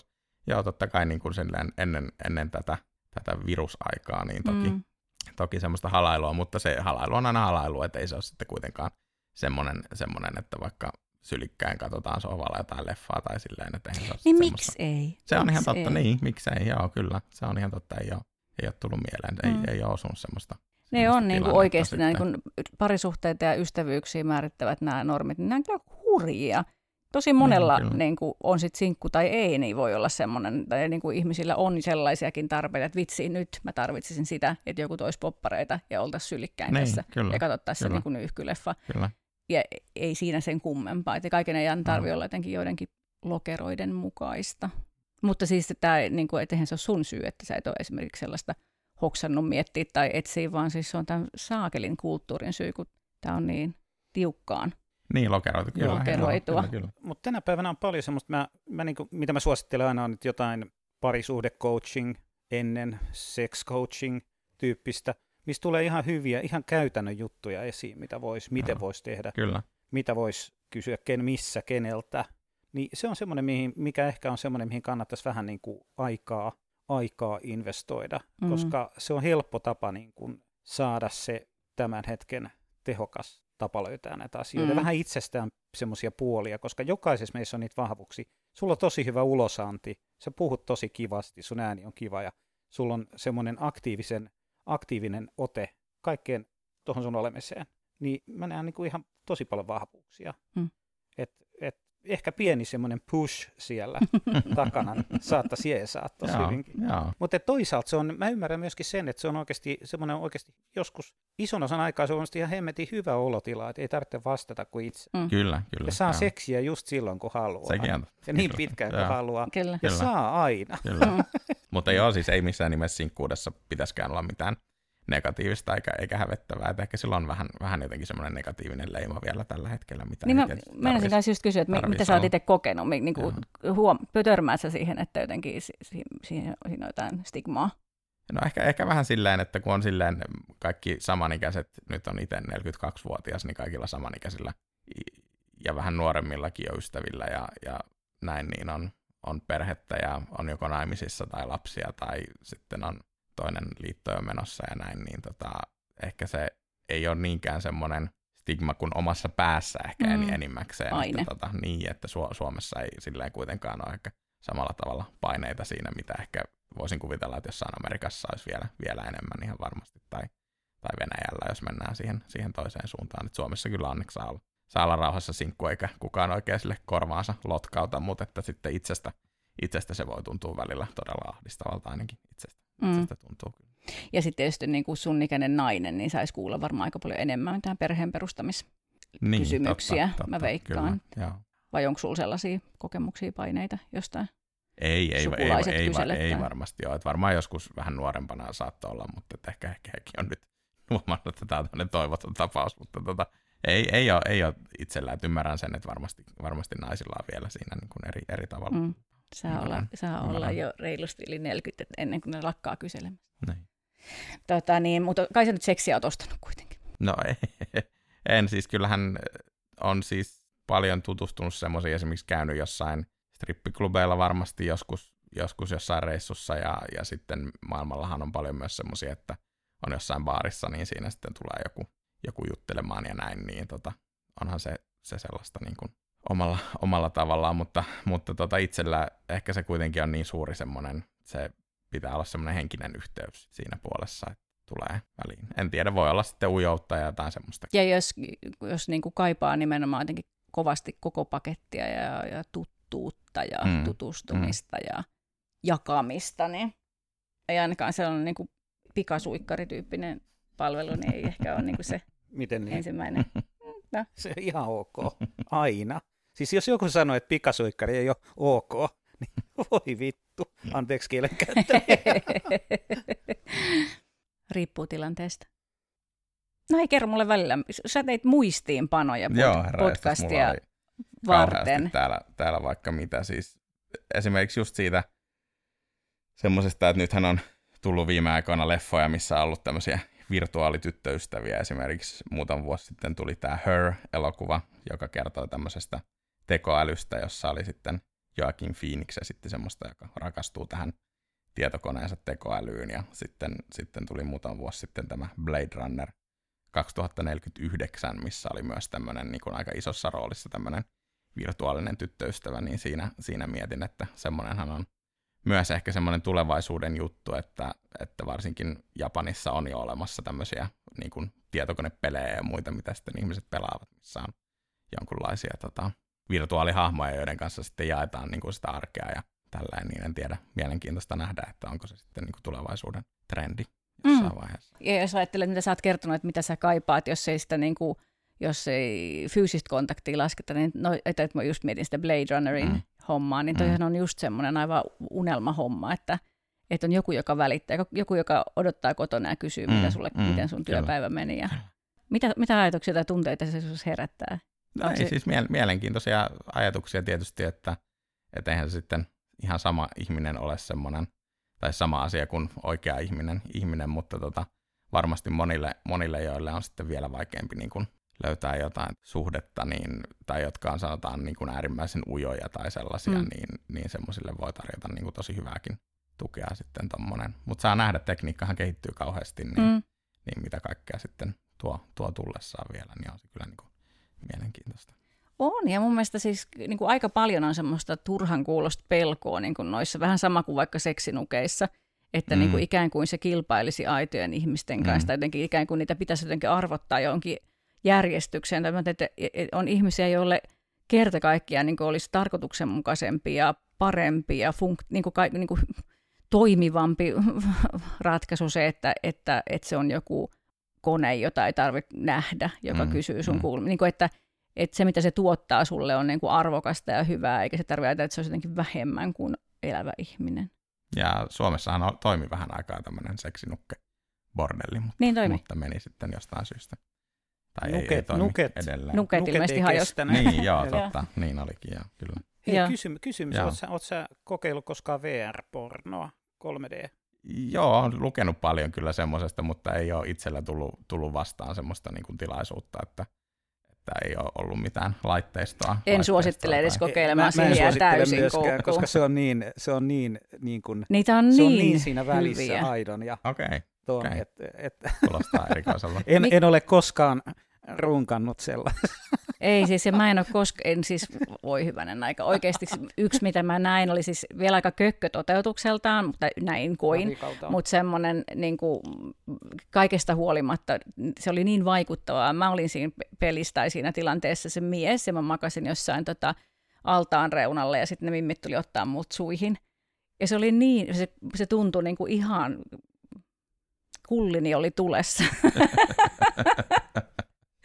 B: joo totta kai niin kuin ennen, ennen tätä, tätä virusaikaa, niin toki, mm. toki semmoista halailua, mutta se halailu on aina halailu, että ei se ole sitten kuitenkaan semmoinen, semmoinen että vaikka sylikkäin katsotaan sohvalla jotain leffaa tai silleen, että eihän se
A: Niin miksi ei?
B: Se
A: on
B: ihan totta, ei? niin, miksei, joo, kyllä. Se on ihan totta, ei ole, ei ole tullut mieleen, mm. ei, ei ole osunut semmoista.
A: Ne on niin kuin oikeasti nämä niin parisuhteita ja ystävyyksiä määrittävät nämä normit, niin nämä on kyllä hurjia. Tosi monella niin, niin kuin on sitten sinkku tai ei, niin voi olla semmoinen, tai niin kuin ihmisillä on sellaisiakin tarpeita, että vitsi, nyt mä tarvitsisin sitä, että joku toisi poppareita ja oltaisiin sylikkäin niin, tässä kyllä, ja katsottaisiin se niin kuin nyyhkyleffa. Kyllä ja ei siinä sen kummempaa. Että kaiken ajan tarvitse olla jotenkin joidenkin lokeroiden mukaista. Mutta siis että, niin kuin, että eihän se ole sun syy, että sä et ole esimerkiksi sellaista hoksannut miettiä tai etsiä, vaan siis se on tämän saakelin kulttuurin syy, kun tämä on niin tiukkaan
B: niin, lokeroitu, kyllä. Lokeroitua.
C: Kyllä, kyllä. Mutta tänä päivänä on paljon semmoista, mä, mä niin kuin, mitä mä suosittelen aina on nyt jotain parisuhde-coaching ennen sex coaching tyyppistä – mistä tulee ihan hyviä, ihan käytännön juttuja esiin, mitä vois, miten no, voisi tehdä,
B: kyllä.
C: mitä voisi kysyä, ken missä, keneltä. Niin se on semmoinen, mihin, mikä ehkä on semmoinen, mihin kannattaisi vähän niin kuin aikaa, aikaa investoida, mm. koska se on helppo tapa niin kuin saada se tämän hetken tehokas tapa löytää näitä asioita. Mm. Vähän itsestään semmoisia puolia, koska jokaisessa meissä on niitä vahvuuksia. Sulla on tosi hyvä ulosanti, sä puhut tosi kivasti, sun ääni on kiva ja sulla on semmoinen aktiivisen aktiivinen ote kaikkeen tuohon sun olemiseen, niin mä näen niin kuin ihan tosi paljon vahvuuksia. Hmm. Ehkä pieni semmoinen push siellä takana saattaisi jeesaa tosi
B: Joo,
C: hyvinkin.
B: joo.
C: Mutta toisaalta se on, mä ymmärrän myöskin sen, että se on oikeasti semmoinen oikeasti joskus ison osan aikaa se on ihan hemmetin hyvä olotila, että ei tarvitse vastata kuin itse.
A: Mm.
B: Kyllä, kyllä.
C: Ja saa
B: joo.
C: seksiä just silloin, kun haluaa.
B: Sekin on.
C: Ja niin
B: kyllä.
C: pitkään kuin
B: Joo.
C: haluaa.
A: Kyllä.
C: Ja
B: Kyllä.
C: saa aina.
B: Kyllä. Mutta joo, siis ei missään nimessä sinkkuudessa pitäisikään olla mitään negatiivista eikä, eikä hävettävää. Et ehkä sillä on vähän, vähän jotenkin semmoinen negatiivinen leima vielä tällä hetkellä, mitä
A: Niin mä meinasin kanssa just kysyä, että mi- mitä sä oot itse kokenut, mi- niin kuin, huom- törmäät sä siihen, että jotenkin si- si- siihen, siinä on jotain stigmaa?
B: No ehkä, ehkä vähän silleen, että kun on silleen kaikki samanikäiset, nyt on itse 42-vuotias, niin kaikilla samanikäisillä ja vähän nuoremmillakin jo ystävillä ja, ja näin, niin on, on perhettä ja on joko naimisissa tai lapsia tai sitten on toinen liitto jo menossa ja näin, niin tota, ehkä se ei ole niinkään semmoinen stigma kuin omassa päässä ehkä
A: mm.
B: enimmäkseen.
A: Aine.
B: Että, tota, niin, että Su- Suomessa ei silleen kuitenkaan ole ehkä samalla tavalla paineita siinä, mitä ehkä voisin kuvitella, että jossain Amerikassa olisi vielä, vielä enemmän ihan varmasti, tai, tai Venäjällä, jos mennään siihen, siihen toiseen suuntaan. Et Suomessa kyllä onneksi saa olla, saa olla rauhassa sinkku, eikä kukaan oikein sille korvaansa lotkauta, mutta että sitten itsestä, itsestä se voi tuntua välillä todella ahdistavalta ainakin itsestä,
A: Mm.
B: itsestä tuntuu kyllä.
A: Ja sitten tietysti niin kuin sun ikäinen nainen, niin saisi kuulla varmaan aika paljon enemmän tähän perheen
B: Niin,
A: kysymyksiä, mä veikkaan.
B: Kyllä, joo.
A: Vai onko sulla sellaisia kokemuksia, paineita jostain?
B: Ei, ei, ei, ei, ei, ei varmasti ole. Et varmaan joskus vähän nuorempana saattoi olla, mutta ehkä, ehkä hekin on nyt huomannut, että tämä on toivoton tapaus. Mutta tota, ei, ei, ole, ei ole itsellä, että ymmärrän sen, että varmasti, varmasti naisilla on vielä siinä niin kuin eri, eri tavalla.
A: Mm. Saa,
B: Ymmärrän,
A: olla, saa olla
B: ymmärrän.
A: jo reilusti yli 40 et ennen kuin ne lakkaa kyselemään.
B: Niin.
A: Tota, niin, mutta kai sä nyt seksiä oot ostanut kuitenkin.
B: No ei, en siis, kyllähän on siis paljon tutustunut semmoisiin, esimerkiksi käynyt jossain strippiklubeilla varmasti joskus, joskus jossain reissussa ja, ja sitten maailmallahan on paljon myös semmoisia, että on jossain baarissa, niin siinä sitten tulee joku, joku juttelemaan ja näin, niin tota, onhan se, se sellaista niin kuin omalla, omalla tavallaan, mutta, mutta tota itsellä ehkä se kuitenkin on niin suuri semmoinen, se pitää olla semmoinen henkinen yhteys siinä puolessa, että tulee väliin. En tiedä, voi olla sitten ujoutta ja jotain semmoista.
A: Ja jos, jos niin kuin kaipaa nimenomaan jotenkin kovasti koko pakettia ja, ja tuttuutta ja mm. Tutustumista mm. ja jakamista, niin ei ainakaan sellainen niin kuin pikasuikkarityyppinen palvelu, niin ei ehkä ole niin kuin se
C: Miten niin?
A: ensimmäinen. No,
C: Se on ihan ok. Aina. Siis jos joku sanoo, että pikasuikkari ei ole ok, niin voi vittu. Anteeksi kielenkäyttö.
A: Riippuu tilanteesta. No ei kerro mulle välillä. Sä teit muistiinpanoja pod-
B: Joo, herra,
A: podcastia varten.
B: Täällä, täällä vaikka mitä siis. Esimerkiksi just siitä semmoisesta, että nythän on tullut viime aikoina leffoja, missä on ollut tämmöisiä virtuaalityttöystäviä. Esimerkiksi muutama vuosi sitten tuli tämä Her-elokuva, joka kertoo tämmöisestä tekoälystä, jossa oli sitten Joaquin Phoenix ja sitten semmoista, joka rakastuu tähän tietokoneensa tekoälyyn. Ja sitten, sitten tuli muutama vuosi sitten tämä Blade Runner 2049, missä oli myös tämmöinen niin kuin aika isossa roolissa tämmöinen virtuaalinen tyttöystävä, niin siinä, siinä mietin, että semmoinenhan on myös ehkä semmoinen tulevaisuuden juttu, että, että varsinkin Japanissa on jo olemassa tämmöisiä niin kuin tietokonepelejä ja muita, mitä sitten ihmiset pelaavat, missä on jonkunlaisia tota, virtuaalihahmoja, joiden kanssa sitten jaetaan niin kuin sitä arkea ja tällainen, niin en tiedä, mielenkiintoista nähdä, että onko se sitten niin kuin tulevaisuuden trendi jossain
A: Mm.
B: vaiheessa.
A: Ja jos ajattelet, mitä sä oot kertonut, että mitä sä kaipaat, jos ei sitä niin kuin, jos ei fyysistä kontaktia lasketa, niin no, että, että mä just mietin sitä Blade Runnerin mm.
B: Mm.
A: hommaa, niin
B: Mm.
A: toihan on just semmoinen aivan unelmahomma, että, että on joku, joka välittää, joku, joka odottaa kotona ja kysyy, mm. mitä
B: Mm,
A: sulle,
B: mm,
A: miten sun
B: kyllä.
A: työpäivä meni. Ja mitä, mitä ajatuksia tai tunteita se sinussa herättää?
B: No ei
A: se-
B: siis miel- mielenkiintoisia ajatuksia tietysti, että, että eihän se sitten ihan sama ihminen ole semmoinen, tai sama asia kuin oikea ihminen, ihminen mutta tota, varmasti monille, monille, joille on sitten vielä vaikeampi niin kuin löytää jotain suhdetta, niin, tai jotka on sanotaan niin kuin äärimmäisen ujoja tai sellaisia,
A: Mm.
B: niin, niin semmoisille voi tarjota niin kuin tosi hyvääkin tukea sitten tommonen. Mutta saa nähdä, tekniikkahan kehittyy kauheasti, niin, mm.
A: Mm.
B: niin mitä kaikkea sitten tuo, tuo tullessaan vielä, niin on se kyllä niin kuin mielenkiintoista.
A: On, ja mun mielestä siis niin kuin aika paljon on semmoista turhan kuulosta pelkoa niin kuin noissa, vähän sama kuin vaikka seksinukeissa, että mm. niin kuin
B: Mm.
A: ikään kuin se kilpailisi aitojen ihmisten kanssa,
B: Mm.
A: tai jotenkin ikään kuin niitä pitäisi jotenkin arvottaa johonkin järjestykseen. Tai mä ajattelin, että on ihmisiä, joille kerta kaikkiaan niin olisi tarkoituksenmukaisempi ja parempi ja funk, niin kuin, niin kuin, toimivampi ratkaisu se, että, että, että se on joku kone, jota ei tarvitse nähdä, joka mm, kysyy sun mm. kuulumia. Niin kuin, että, että se, mitä se tuottaa sulle, on niin kuin arvokasta ja hyvää, eikä se tarvitse ajatella, että se olisi jotenkin vähemmän kuin elävä ihminen.
B: Ja Suomessahan on, toimi vähän aikaa tämmöinen seksinukke bordelli, mutta,
A: niin toimi.
B: mutta meni sitten jostain syystä.
C: Tai nuket, ei, ei toimi nuket,
B: edelleen.
A: Nuket, nuket ilmeisesti hajosi.
B: Niin, joo, totta. niin olikin, joo, kyllä.
C: Hei, ja. kysymys. kysymys. Oletko sä kokeillut koskaan VR-pornoa 3D?
B: Joo, olen lukenut paljon kyllä semmoisesta, mutta ei ole itsellä tullut, tullut vastaan semmoista niin kuin tilaisuutta, että, että ei ole ollut mitään laitteistoa. En
A: laitteistoa suosittele edes kokeilemaan siihen jää täysin myöskään,
C: koska se on niin, se on niin, niin kuin,
A: Niitä on
C: se
A: niin,
C: on niin siinä välissä
A: hyviä.
C: aidon ja
B: okay,
C: tuon.
B: okay.
C: Et, et,
B: Kuulostaa erikoiselta.
C: en, en ole koskaan runkannut sellaista.
A: Ei siis, ja mä en ole koskaan, siis voi hyvänen aika. Oikeasti yksi, mitä mä näin, oli siis vielä aika kökkö toteutukseltaan, mutta näin koin. Mutta semmoinen niin kuin, kaikesta huolimatta, se oli niin vaikuttavaa. Mä olin siinä pelissä tai siinä tilanteessa se mies, ja mä makasin jossain tota, altaan reunalle, ja sitten ne mimmit tuli ottaa mut suihin. Ja se oli niin, se, se tuntui niin kuin ihan, kullini oli tulessa.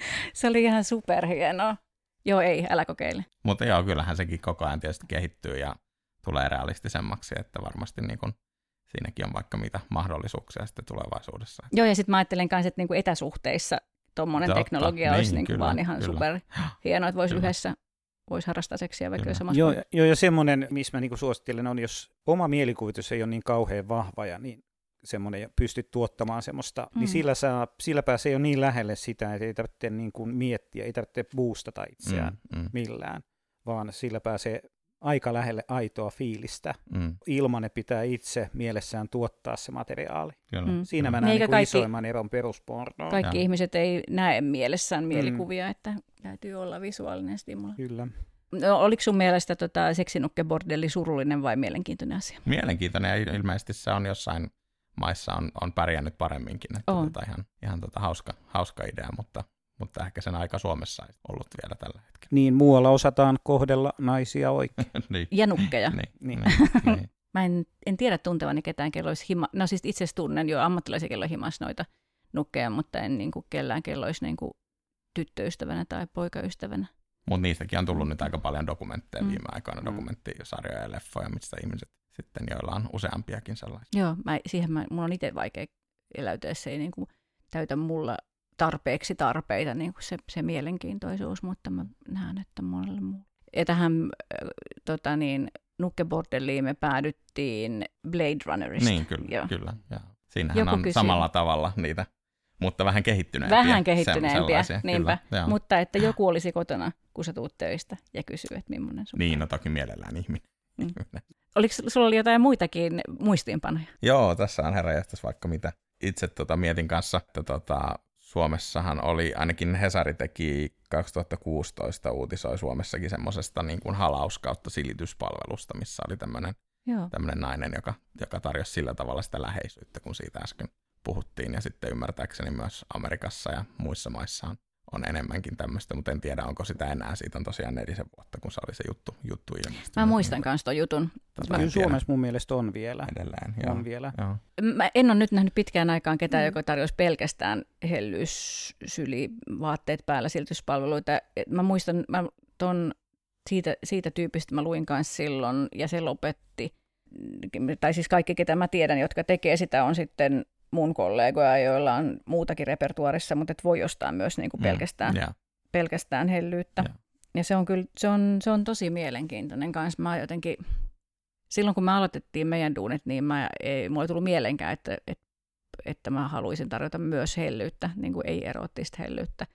A: se oli ihan superhienoa. Joo, ei, älä kokeile.
B: Mutta joo, kyllähän sekin koko ajan tietysti kehittyy ja tulee realistisemmaksi, että varmasti niin kun, siinäkin on vaikka mitä mahdollisuuksia sitten tulevaisuudessa.
A: Joo, ja sitten mä ajattelen myös, että niinku etäsuhteissa tuommoinen teknologia niin, olisi niinku kyllä, vaan ihan kyllä. super hienoa, että voisi yhdessä voisi harrastaa seksiä vaikka samassa.
C: Joo, joo, ja semmoinen, missä mä niinku suosittelen, on jos oma mielikuvitus ei ole niin kauhean vahva ja niin semmoinen ja pystyt tuottamaan semmoista, niin mm. niin sillä, saa, sillä pääsee jo niin lähelle sitä, että ei tarvitse niin kuin miettiä, ei tarvitse boostata itseään mm, mm. millään, vaan sillä pääsee aika lähelle aitoa fiilistä, mm. ilman että pitää itse mielessään tuottaa se materiaali. Kyllä. Mm. Siinä mä näen niin kaikki, isoimman eron peruspornoon.
A: Kaikki ja. ihmiset ei näe mielessään mielikuvia, mm. että täytyy olla visuaalinen stimula.
C: Kyllä.
A: No, oliko sun mielestä tota, seksinukkebordelli surullinen vai mielenkiintoinen asia?
B: Mielenkiintoinen ja ilmeisesti se on jossain maissa on, on pärjännyt paremminkin. Että on. Tota ihan, ihan tota hauska, hauska idea, mutta, mutta ehkä sen aika Suomessa ei ollut vielä tällä hetkellä.
C: Niin, muualla osataan kohdella naisia oikein.
B: niin.
A: Ja nukkeja.
B: niin, niin.
A: niin, niin. Mä en, en tiedä tuntevani ketään, kello olisi hima, no siis itse tunnen jo ammattilaisia, kello himas noita nukkeja, mutta en niin kuin kellään, kello olisi niin kuin tyttöystävänä tai poikaystävänä.
B: Mutta niistäkin on tullut nyt aika paljon dokumentteja mm. viime aikoina, mm. dokumenttisarjoja ja leffoja, mistä ihmiset sitten, joilla on useampiakin sellaisia.
A: Joo, mä, siihen mä, mun on itse vaikea eläytyä, se ei niin kuin täytä mulla tarpeeksi tarpeita niin kuin se, se mielenkiintoisuus, mutta mä näen, että monelle muu. Ja tähän äh, tota niin, nukkebordelliin me päädyttiin Blade Runnerista.
B: Niin, kyllä. Joo. kyllä ja. Siinähän Joku on kysyi. samalla tavalla niitä, mutta vähän kehittyneempiä.
A: Vähän kehittyneempiä, niinpä. Kyllä, mutta että joku olisi kotona, kun sä tuut töistä ja kysyy, että millainen sun
B: Niin, no toki mielellään ihminen. Mm.
A: Oliko sulla oli jotain muitakin muistiinpanoja?
B: Joo, tässä on herra vaikka mitä. Itse tota, mietin kanssa, että tota, Suomessahan oli, ainakin Hesari teki 2016 uutisoi Suomessakin semmoisesta niin kuin halaus kautta silityspalvelusta, missä oli tämmöinen tämmöinen nainen, joka, joka tarjosi sillä tavalla sitä läheisyyttä, kun siitä äsken puhuttiin. Ja sitten ymmärtääkseni myös Amerikassa ja muissa maissa on on enemmänkin tämmöistä, mutta en tiedä, onko sitä enää. Siitä on tosiaan nelisen vuotta, kun se oli se juttu, juttu ilmestynyt.
A: Mä muistan myös tuon jutun.
C: Tota, Kyllä Suomessa mun mielestä on vielä.
B: Edelleen,
C: joo. On vielä.
A: Joo. Mä en ole nyt nähnyt pitkään aikaan ketään, mm. joka tarjosi pelkästään hellyssylivaatteet päällä siltyspalveluita. Mä muistan, mä ton, siitä, siitä tyypistä mä luin kanssa silloin, ja se lopetti tai siis kaikki, ketä mä tiedän, jotka tekee sitä, on sitten mun kollegoja, joilla on muutakin repertuarissa, mutta et voi ostaa myös niin kuin pelkästään, yeah. pelkästään hellyyttä. Yeah. Ja se on kyllä, se on, se on tosi mielenkiintoinen kanssa. Mä jotenkin, silloin kun me aloitettiin meidän duunit, niin mä, ei, mulla ei tullut mielenkään, että, että, että mä haluaisin tarjota myös hellyyttä, niin kuin ei-erottista hellyyttä.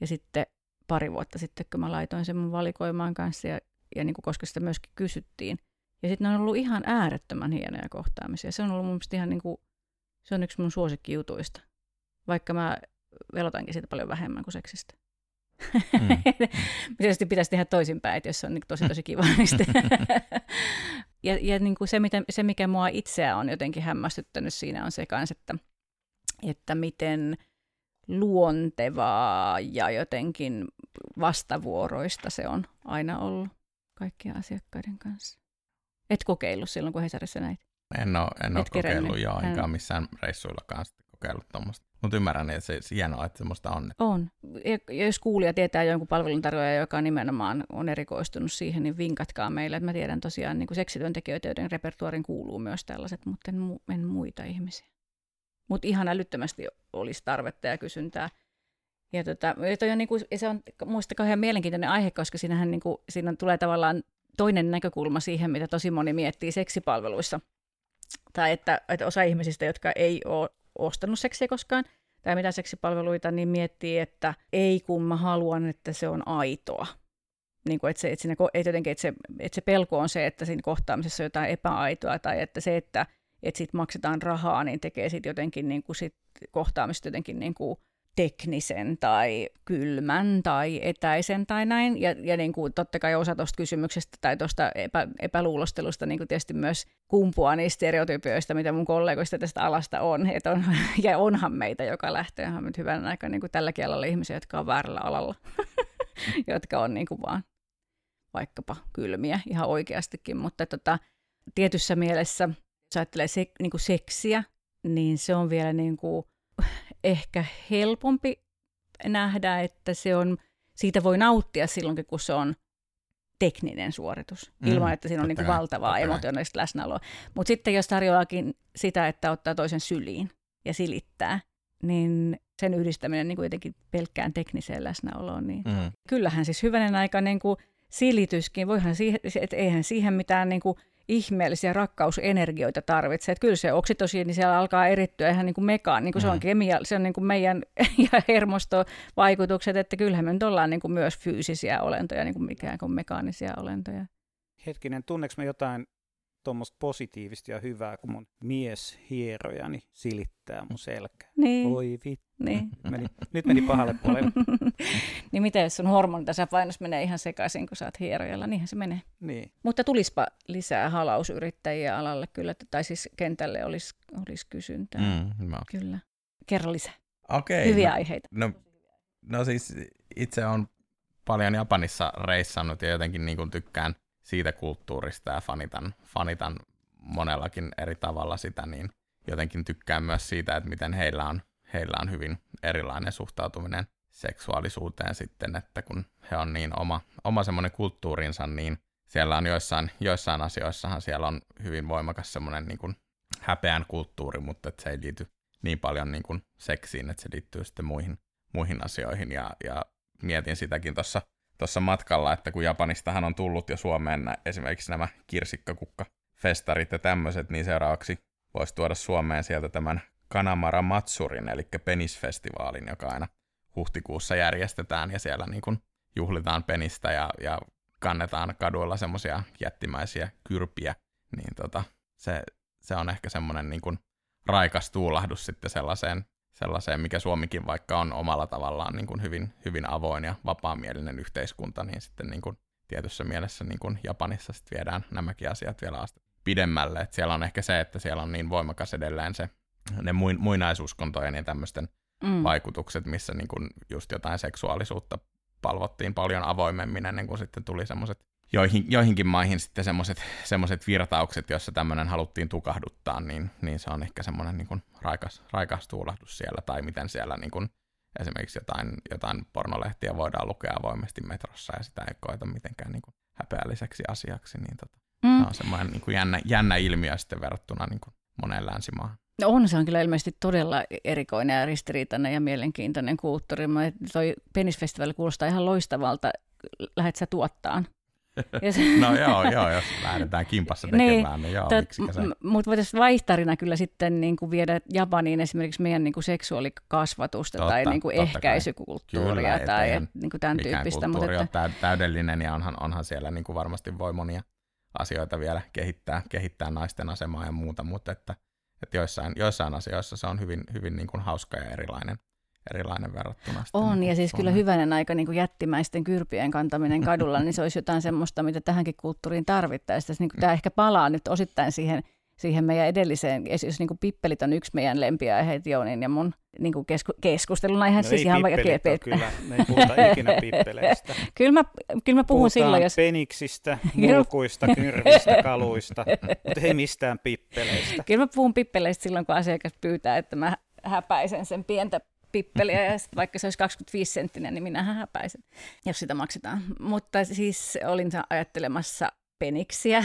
A: Ja sitten pari vuotta sitten, kun mä laitoin sen mun valikoimaan kanssa, ja, ja niin kuin, koska sitä myöskin kysyttiin. Ja sitten ne on ollut ihan äärettömän hienoja kohtaamisia. Se on ollut mun mielestä ihan niin kuin se on yksi mun suosikkijutuista, vaikka mä velotankin siitä paljon vähemmän kuin seksistä. Mm. Tietysti pitäisi tehdä toisinpäin, että jos se on niin tosi tosi kiva. Niin ja ja niin kuin se, mitä, se, mikä mua itseä on jotenkin hämmästyttänyt siinä, on se kanssa, että, että miten luontevaa ja jotenkin vastavuoroista se on aina ollut kaikkien asiakkaiden kanssa. Et kokeillut silloin, kun Hesarissa näit?
B: En ole, en ole kokeillut, joo, enkä ole missään reissuillakaan sitten kokeillut tuommoista. Mutta ymmärrän, että se, se hienoa, että semmoista on.
A: On. Ja jos kuulija tietää jonkun palveluntarjoaja, joka nimenomaan on erikoistunut siihen, niin vinkatkaa meille. Että mä tiedän tosiaan niin seksityöntekijöitä, joiden repertuarin kuuluu myös tällaiset, mutta en, mu- en muita ihmisiä. Mutta ihan älyttömästi olisi tarvetta ja kysyntää. Ja, tota, ja, toi on niin kuin, ja se on muista kauhean mielenkiintoinen aihe, koska siinähän niin kuin, siinä tulee tavallaan toinen näkökulma siihen, mitä tosi moni miettii seksipalveluissa. Tai että, että osa ihmisistä, jotka ei ole ostanut seksiä koskaan, tai mitä seksipalveluita, niin miettii, että ei kun mä haluan, että se on aitoa. Niin kuin, että, se, että, siinä, että, jotenkin, että, se, että se pelko on se, että siinä kohtaamisessa on jotain epäaitoa, tai että se, että, että siitä maksetaan rahaa, niin tekee sitten jotenkin niin kuin sit kohtaamista jotenkin niin kuin teknisen tai kylmän tai etäisen tai näin. Ja, ja niin kuin totta kai osa tuosta kysymyksestä tai tuosta epä, epäluulostelusta niin kuin tietysti myös kumpuaa niistä stereotypioista, mitä mun kollegoista tästä alasta on. Et on ja onhan meitä joka lähtee ihan nyt hyvän aikaa niin kuin alalla ihmisiä, jotka on väärällä alalla, jotka on niin kuin vaan vaikkapa kylmiä ihan oikeastikin. Mutta tota, tietyssä mielessä, jos ajattelee se, niin kuin seksiä, niin se on vielä niin kuin ehkä helpompi nähdä, että se on, siitä voi nauttia silloinkin, kun se on tekninen suoritus,
B: Mm,
A: ilman että siinä on niin kuin
B: kai,
A: valtavaa emotionaalista läsnäoloa. Mutta sitten jos tarjoaakin sitä, että ottaa toisen syliin ja silittää, niin sen yhdistäminen niin kuin jotenkin pelkkään tekniseen läsnäoloon, niin
B: Mm.
A: kyllähän siis hyvänen aika niin kuin silityskin, voihan siihen, että eihän siihen mitään niin kuin ihmeellisiä rakkausenergioita tarvitse. Että kyllä se oksitosiini siellä alkaa erittyä ihan niin kuin mekaan, niin kuin se on
B: Mm.
A: kemia, se on niin kuin meidän ja hermostovaikutukset, että kyllähän me nyt ollaan niin kuin myös fyysisiä olentoja, niin kuin mikään kuin mekaanisia olentoja.
C: Hetkinen, tunneks mä jotain tuommoista positiivista ja hyvää, kun mun mies hierojani silittää mun selkää.
A: Niin,
C: Oi vittu.
A: niin.
C: Meni, nyt meni pahalle puolelle.
A: niin mitä jos sun hormonitasapainossa menee ihan sekaisin, kun sä oot hierojalla, niinhän se menee.
C: Niin.
A: Mutta tulispa lisää halausyrittäjiä alalle kyllä, tai siis kentälle olisi, olisi kysyntää. Mm.
B: Mä-
A: Kyllä. Kerro lisää.
B: Okei.
A: Hyviä
B: no,
A: aiheita.
B: No, no siis itse on paljon Japanissa reissannut ja jotenkin niin kuin tykkään siitä kulttuurista ja fanitan, fanitan monellakin eri tavalla sitä, niin jotenkin tykkään myös siitä, että miten heillä on, heillä on hyvin erilainen suhtautuminen seksuaalisuuteen sitten, että kun he on niin oma, oma semmoinen kulttuurinsa, niin siellä on joissain, joissain asioissahan siellä on hyvin voimakas semmoinen niin kuin häpeän kulttuuri, mutta että se ei liity niin paljon niin kuin seksiin, että se liittyy sitten muihin, muihin asioihin. Ja, ja mietin sitäkin tuossa tuossa matkalla, että kun Japanistahan on tullut jo Suomeen esimerkiksi nämä kirsikkakukka-festarit ja tämmöiset, niin seuraavaksi voisi tuoda Suomeen sieltä tämän Kanamara Matsurin, eli penisfestivaalin, joka aina huhtikuussa järjestetään, ja siellä niin kuin juhlitaan penistä ja, ja kannetaan kaduilla semmoisia jättimäisiä kyrpiä, niin tota, se, se on ehkä semmoinen niin raikas tuulahdus sitten sellaiseen, sellaiseen, mikä Suomikin vaikka on omalla tavallaan niin kuin hyvin, hyvin avoin ja vapaamielinen yhteiskunta, niin sitten niin kuin tietyssä mielessä niin kuin Japanissa sitten viedään nämäkin asiat vielä asti pidemmälle. Et siellä on ehkä se, että siellä on niin voimakas edelleen se, ne muin, muinaisuskontojen ja tämmöisten
A: Mm.
B: vaikutukset, missä niin kuin just jotain seksuaalisuutta palvottiin paljon avoimemmin ennen kuin sitten tuli semmoiset joihin, joihinkin maihin sitten semmoiset, virtaukset, joissa tämmöinen haluttiin tukahduttaa, niin, niin se on ehkä semmoinen niin kuin raikas, raikas tuulahdus siellä, tai miten siellä niin kuin esimerkiksi jotain, jotain pornolehtiä voidaan lukea avoimesti metrossa, ja sitä ei koeta mitenkään niin kuin häpeälliseksi asiaksi, niin tota,
A: Mm.
B: on semmoinen niin kuin jännä, jännä ilmiö sitten verrattuna niin kuin moneen länsimaahan.
A: No on, se on kyllä ilmeisesti todella erikoinen ja ristiriitainen ja mielenkiintoinen kulttuuri. Mä, toi penisfestivaali kuulostaa ihan loistavalta. Lähet sä tuottaan?
B: No joo, joo, jos lähdetään kimpassa
A: Niin,
B: tekemään, niin joo,
A: Tot,
B: se.
A: Mutta voitaisiin vaihtarina kyllä sitten niin kuin viedä Japaniin esimerkiksi meidän niin kuin seksuaalikasvatusta
B: Totta,
A: tai niin kuin ehkäisykulttuuria
B: Kyllä,
A: tai et, niin kuin tämän tyyppistä. Mutta että,
B: täydellinen ja onhan, onhan siellä niin kuin varmasti voi monia asioita vielä kehittää, kehittää naisten asemaa ja muuta, mutta että, että joissain, joissain asioissa se on hyvin, hyvin niin kuin hauska ja erilainen, erilainen verrattuna.
A: on,
B: niin kuin
A: ja siis kyllä
B: Suomeen.
A: hyvänen aika niin kuin jättimäisten kyrpien kantaminen kadulla, niin se olisi jotain semmoista, mitä tähänkin kulttuuriin tarvittaisiin. Niin kuin, tämä ehkä palaa nyt osittain siihen siihen meidän edelliseen, jos niin kuin pippelit on yksi meidän lempiaiheet Joonin ja mun niin kuin kesku, keskustelun aihe.
C: No siis ei ihan vaikka
A: on
C: kyllä, me ei puhuta ikinä pippeleistä.
A: kyllä, mä, kyllä mä puhun
C: Puhutaan
A: silloin, jos...
C: peniksistä, mulkuista, kyrvistä, kaluista, mutta ei mistään pippeleistä.
A: Kyllä mä puhun pippeleistä silloin, kun asiakas pyytää, että mä häpäisen sen pientä pippeliä, ja vaikka se olisi 25 senttinen, niin minä häpäisen, jos sitä maksetaan. Mutta siis olin ajattelemassa peniksiä.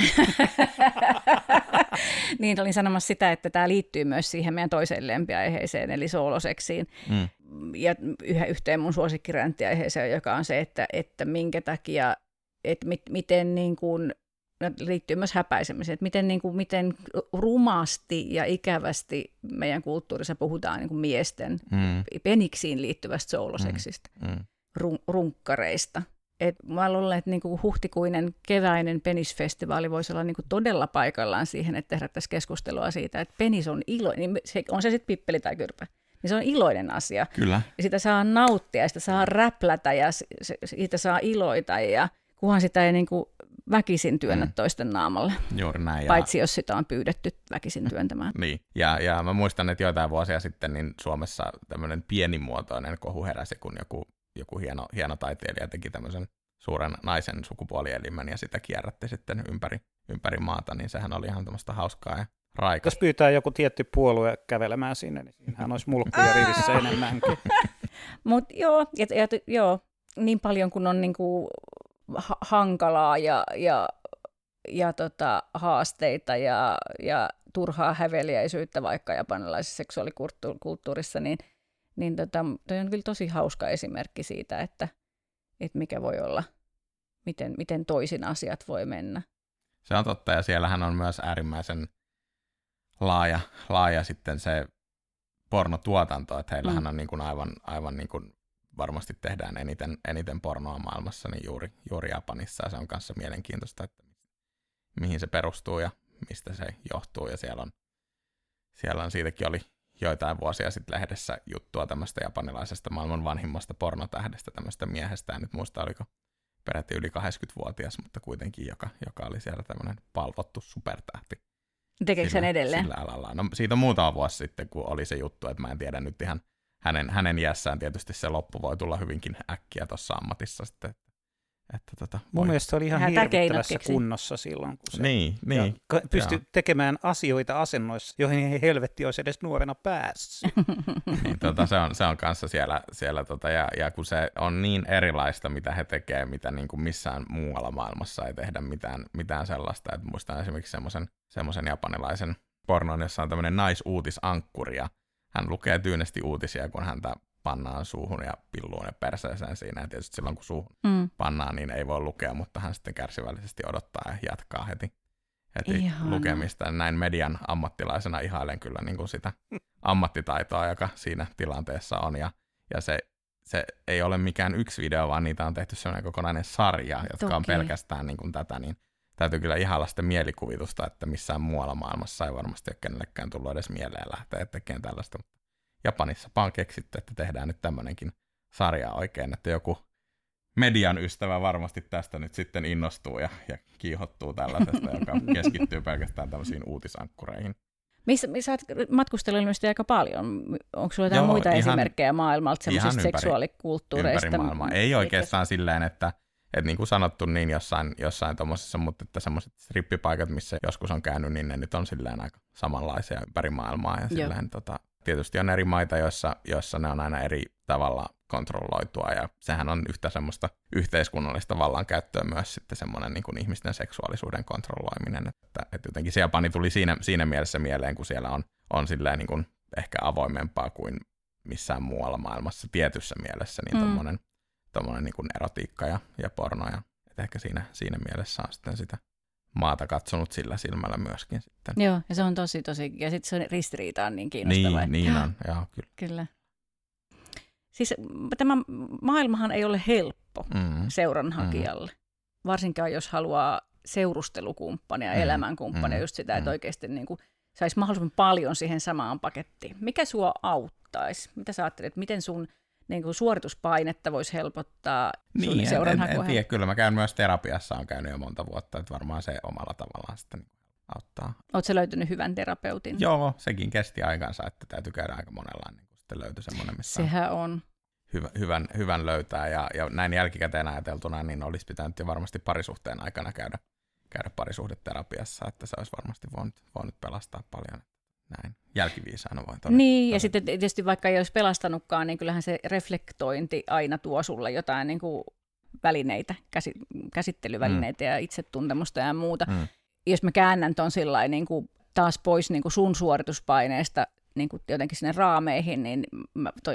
A: niin olin sanomassa sitä, että tämä liittyy myös siihen meidän toiseen lempiaiheeseen, eli sooloseksiin. Mm. Ja yhä yhteen mun suosikkiräntiaiheeseen, joka on se, että, että minkä takia, että mit, miten niin kuin, liittyy myös häpäisemiseen, että miten, niin kuin, miten rumasti ja ikävästi meidän kulttuurissa puhutaan niin kuin miesten mm. peniksiin liittyvästä sooloseksistä, mm. mm. Run, runkkareista. Et mä luulen, että niinku huhtikuinen keväinen penisfestivaali voisi olla niinku todella paikallaan siihen, että herättäisiin keskustelua siitä, että penis on ilo, niin se, on se sitten pippeli tai kyrpä, niin se on iloinen asia.
B: Kyllä.
A: Ja sitä saa nauttia, ja sitä saa räplätä ja siitä saa iloita, ja kunhan sitä ei niinku väkisin työnnä mm. toisten naamalle.
B: Juuri näin.
A: Paitsi jos sitä on pyydetty väkisin työntämään.
B: niin, ja, ja mä muistan, että joitain vuosia sitten niin Suomessa tämmöinen pienimuotoinen kohu heräsi, kun joku joku hieno, hieno taiteilija teki tämmöisen suuren naisen sukupuolielimen ja sitä kierrätti sitten ympäri, ympäri maata, niin sehän oli ihan tämmöistä hauskaa ja raikasta.
C: Jos pyytää joku tietty puolue kävelemään sinne, niin siinähän olisi mulkkuja rivissä enemmänkin.
A: Mutta joo, ja, ja, joo, niin paljon kuin on niinku ha- hankalaa ja, ja, ja tota, haasteita ja, ja turhaa häveliäisyyttä vaikka japanilaisessa seksuaalikulttuurissa, niin – niin tota, toi on kyllä tosi hauska esimerkki siitä, että, että mikä voi olla, miten, miten toisin asiat voi mennä.
B: Se on totta, ja siellähän on myös äärimmäisen laaja, laaja sitten se pornotuotanto, että heillähän mm. on niin kuin aivan, aivan niin kuin varmasti tehdään eniten, eniten pornoa maailmassa, niin juuri, juuri Japanissa, ja se on kanssa mielenkiintoista, että mihin se perustuu ja mistä se johtuu, ja siellä on, siellä on siitäkin oli joitain vuosia sitten lehdessä juttua tämmöistä japanilaisesta maailman vanhimmasta pornotähdestä, tämmöistä miehestä, en nyt muista oliko peräti yli 80-vuotias, mutta kuitenkin, joka, joka oli siellä tämmöinen palvottu supertähti.
A: Tekeekö sen edelleen?
B: Sillä alalla. No siitä on muutama vuosi sitten, kun oli se juttu, että mä en tiedä nyt ihan hänen, hänen iässään tietysti se loppu voi tulla hyvinkin äkkiä tuossa ammatissa sitten, että tota,
C: Mun mielestä se oli ihan hirvittävässä kunnossa silloin, kun se
B: niin, niin,
C: pystyi tekemään asioita asennoissa, joihin ei helvetti olisi edes nuorena päässyt.
B: niin, tota, se, on, se on kanssa siellä, siellä tota, ja, ja kun se on niin erilaista, mitä he tekevät, mitä niin kuin missään muualla maailmassa ei tehdä mitään, mitään sellaista. Et muistan esimerkiksi semmoisen semmoisen japanilaisen pornon, jossa on tämmöinen naisuutisankkuri, ja hän lukee tyynesti uutisia, kun häntä pannaan suuhun ja pilluun ja perseeseen siinä. Ja tietysti silloin, kun suuhun mm. pannaan, niin ei voi lukea, mutta hän sitten kärsivällisesti odottaa ja jatkaa heti, heti Ihana. lukemista. Näin median ammattilaisena ihailen kyllä niin kuin sitä ammattitaitoa, joka siinä tilanteessa on. Ja, ja se, se ei ole mikään yksi video, vaan niitä on tehty sellainen kokonainen sarja, jotka Toki. on pelkästään niin kuin tätä, niin täytyy kyllä ihailla sitä mielikuvitusta, että missään muualla maailmassa ei varmasti ole kenellekään tullut edes mieleen lähteä tekemään tällaista. Japanissa vaan keksitty, että tehdään nyt tämmöinenkin sarja oikein, että joku median ystävä varmasti tästä nyt sitten innostuu ja, ja kiihottuu tällaisesta, joka keskittyy pelkästään tämmöisiin uutisankkureihin.
A: Missä, missä olet matkustellut ilmeisesti aika paljon. Onko sinulla jotain Joo, muita ihan, esimerkkejä maailmalta semmoisista seksuaalikulttuureista?
B: Ympäri maailmaa. Ei oikeastaan silleen, että, että niin kuin sanottu, niin jossain, jossain tuommoisessa, mutta että semmoiset strippipaikat, missä joskus on käynyt, niin ne nyt on silleen aika samanlaisia ympäri maailmaa. Ja silleen, tota, Tietysti on eri maita, joissa, joissa ne on aina eri tavalla kontrolloitua, ja sehän on yhtä semmoista yhteiskunnallista vallankäyttöä myös sitten semmoinen niin kuin ihmisten seksuaalisuuden kontrolloiminen, että, että jotenkin se Japani tuli siinä, siinä mielessä mieleen, kun siellä on, on silleen niin kuin ehkä avoimempaa kuin missään muualla maailmassa tietyssä mielessä, niin mm. tommonen, tommonen niin erotiikka ja, ja porno, ja että ehkä siinä, siinä mielessä on sitten sitä maata katsonut sillä silmällä myöskin sitten.
A: Joo, ja se on tosi tosi, ja sitten se ristiriita on niin kiinnostava.
B: Niin, niin on, joo, kyllä.
A: Kyllä. Siis tämä maailmahan ei ole helppo mm. seuranhakijalle, mm. varsinkaan jos haluaa seurustelukumppania, mm. elämänkumppania, mm. just sitä, että mm. oikeasti niin kuin saisi mahdollisimman paljon siihen samaan pakettiin. Mikä sua auttaisi? Mitä sä ajattelet, miten sun niin kuin suorituspainetta voisi helpottaa
B: niin, en, en, en tiedä, kyllä mä käyn myös terapiassa, on käynyt jo monta vuotta, että varmaan se omalla tavallaan sitten auttaa.
A: Oletko löytynyt hyvän terapeutin?
B: Joo, sekin kesti aikansa, että täytyy käydä aika monella, niin kun sitten löytyi semmoinen, missä
A: Sehän on.
B: hyvä, hyvän, hyvän löytää. Ja, ja näin jälkikäteen ajateltuna, niin olisi pitänyt jo varmasti parisuhteen aikana käydä, käydä parisuhdeterapiassa, että se olisi varmasti voinut, voinut pelastaa paljon. Näin jälkiviisaana todeta.
A: Niin, ja sitten tietysti vaikka ei olisi pelastanutkaan, niin kyllähän se reflektointi aina tuo sulle jotain niin kuin välineitä, käsi, käsittelyvälineitä mm. ja itsetuntemusta ja muuta.
B: Mm.
A: Jos mä käännän ton sillä niin kuin taas pois niin kuin sun suorituspaineesta niin kuin jotenkin sinne raameihin, niin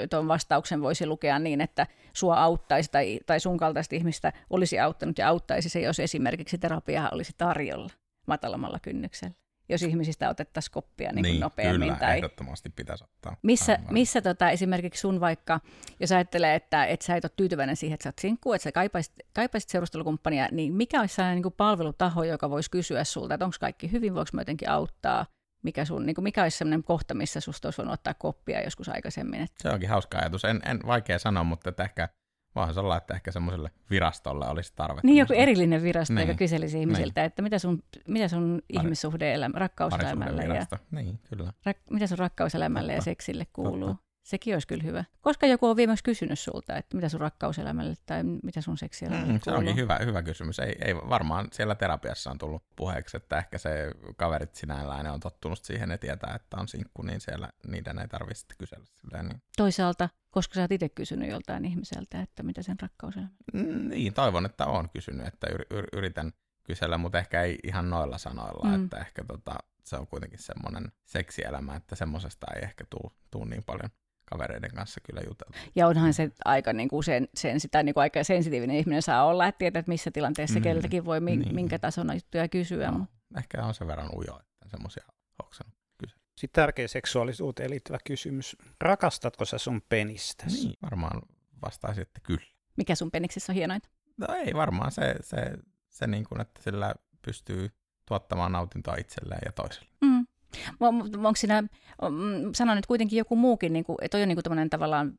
A: tuon vastauksen voisi lukea niin, että sua auttaisi tai, tai sun kaltaista ihmistä olisi auttanut ja auttaisi se, jos esimerkiksi terapiaa olisi tarjolla matalammalla kynnyksellä. Jos ihmisistä otettaisiin koppia niin kuin
B: niin,
A: nopeammin.
B: kyllä,
A: tai...
B: ehdottomasti pitäisi ottaa.
A: Missä,
B: Aivan.
A: missä tota, esimerkiksi sun vaikka, jos ajattelee, että, että sä et ole tyytyväinen siihen, että sä oot sinkku, että sä kaipaisit, kaipaisit seurustelukumppania, niin mikä olisi sellainen niin kuin palvelutaho, joka voisi kysyä sulta, että onko kaikki hyvin, voiko mä jotenkin auttaa, mikä, sun, niin kuin mikä olisi sellainen kohta, missä susta olisi voinut ottaa koppia joskus aikaisemmin. Että,
B: Se onkin hauska ajatus. En, en vaikea sanoa, mutta että ehkä voihan se olla, että ehkä semmoiselle virastolle olisi tarvetta.
A: niin joku erillinen virasto,
B: Niin.
A: joka kyselisi ihmisiltä, että mitä sun, mitä sun ihmissuhde-elämä, rakkauselämälle ja.
B: Niin, kyllä.
A: rak, mitä sun rakkauselämälle ja
B: Totta.
A: seksille kuuluu.
B: Totta.
A: Sekin olisi kyllä hyvä. Koska joku on viimeksi kysynyt sulta, että mitä sun rakkauselämälle tai mitä sun seksielämälle
B: Mm, se onkin hyvä, hyvä kysymys. Ei, ei varmaan siellä terapiassa on tullut puheeksi, että ehkä se kaverit sinällään ne on tottunut siihen ja tietää, että on sinkku, niin siellä niiden ei tarvitse kysellä silleen. Niin.
A: Toisaalta, koska sä oot itse kysynyt joltain ihmiseltä, että mitä sen rakkauselämä.
B: Mm, niin, toivon, että on kysynyt, että yr, yr, yritän kysellä, mutta ehkä ei ihan noilla sanoilla,
A: Mm.
B: että ehkä tota, se on kuitenkin semmoinen seksielämä, että semmoisesta ei ehkä tuu niin paljon kavereiden kanssa kyllä juteltu.
A: Ja onhan se aika, niin kuin sen, sen, sitä, niin kuin aika sensitiivinen ihminen saa olla, että tietää, että missä tilanteessa
B: Mm,
A: keltäkin voi mi,
B: niin.
A: minkä tason juttuja kysyä.
B: No, ehkä on sen verran ujo, että semmoisia hoksannut.
C: Sitten tärkeä seksuaalisuuteen liittyvä kysymys. Rakastatko sä sun penistäsi?
B: Niin, varmaan vastaisin, että kyllä.
A: Mikä sun peniksessä on hienointa?
B: No ei varmaan se, se, se niin kuin, että sillä pystyy tuottamaan nautintoa itselleen ja toiselle.
A: Mm. Onko siinä, mm, sanon nyt kuitenkin joku muukin, niin kuin, että toi on niin kuin tavallaan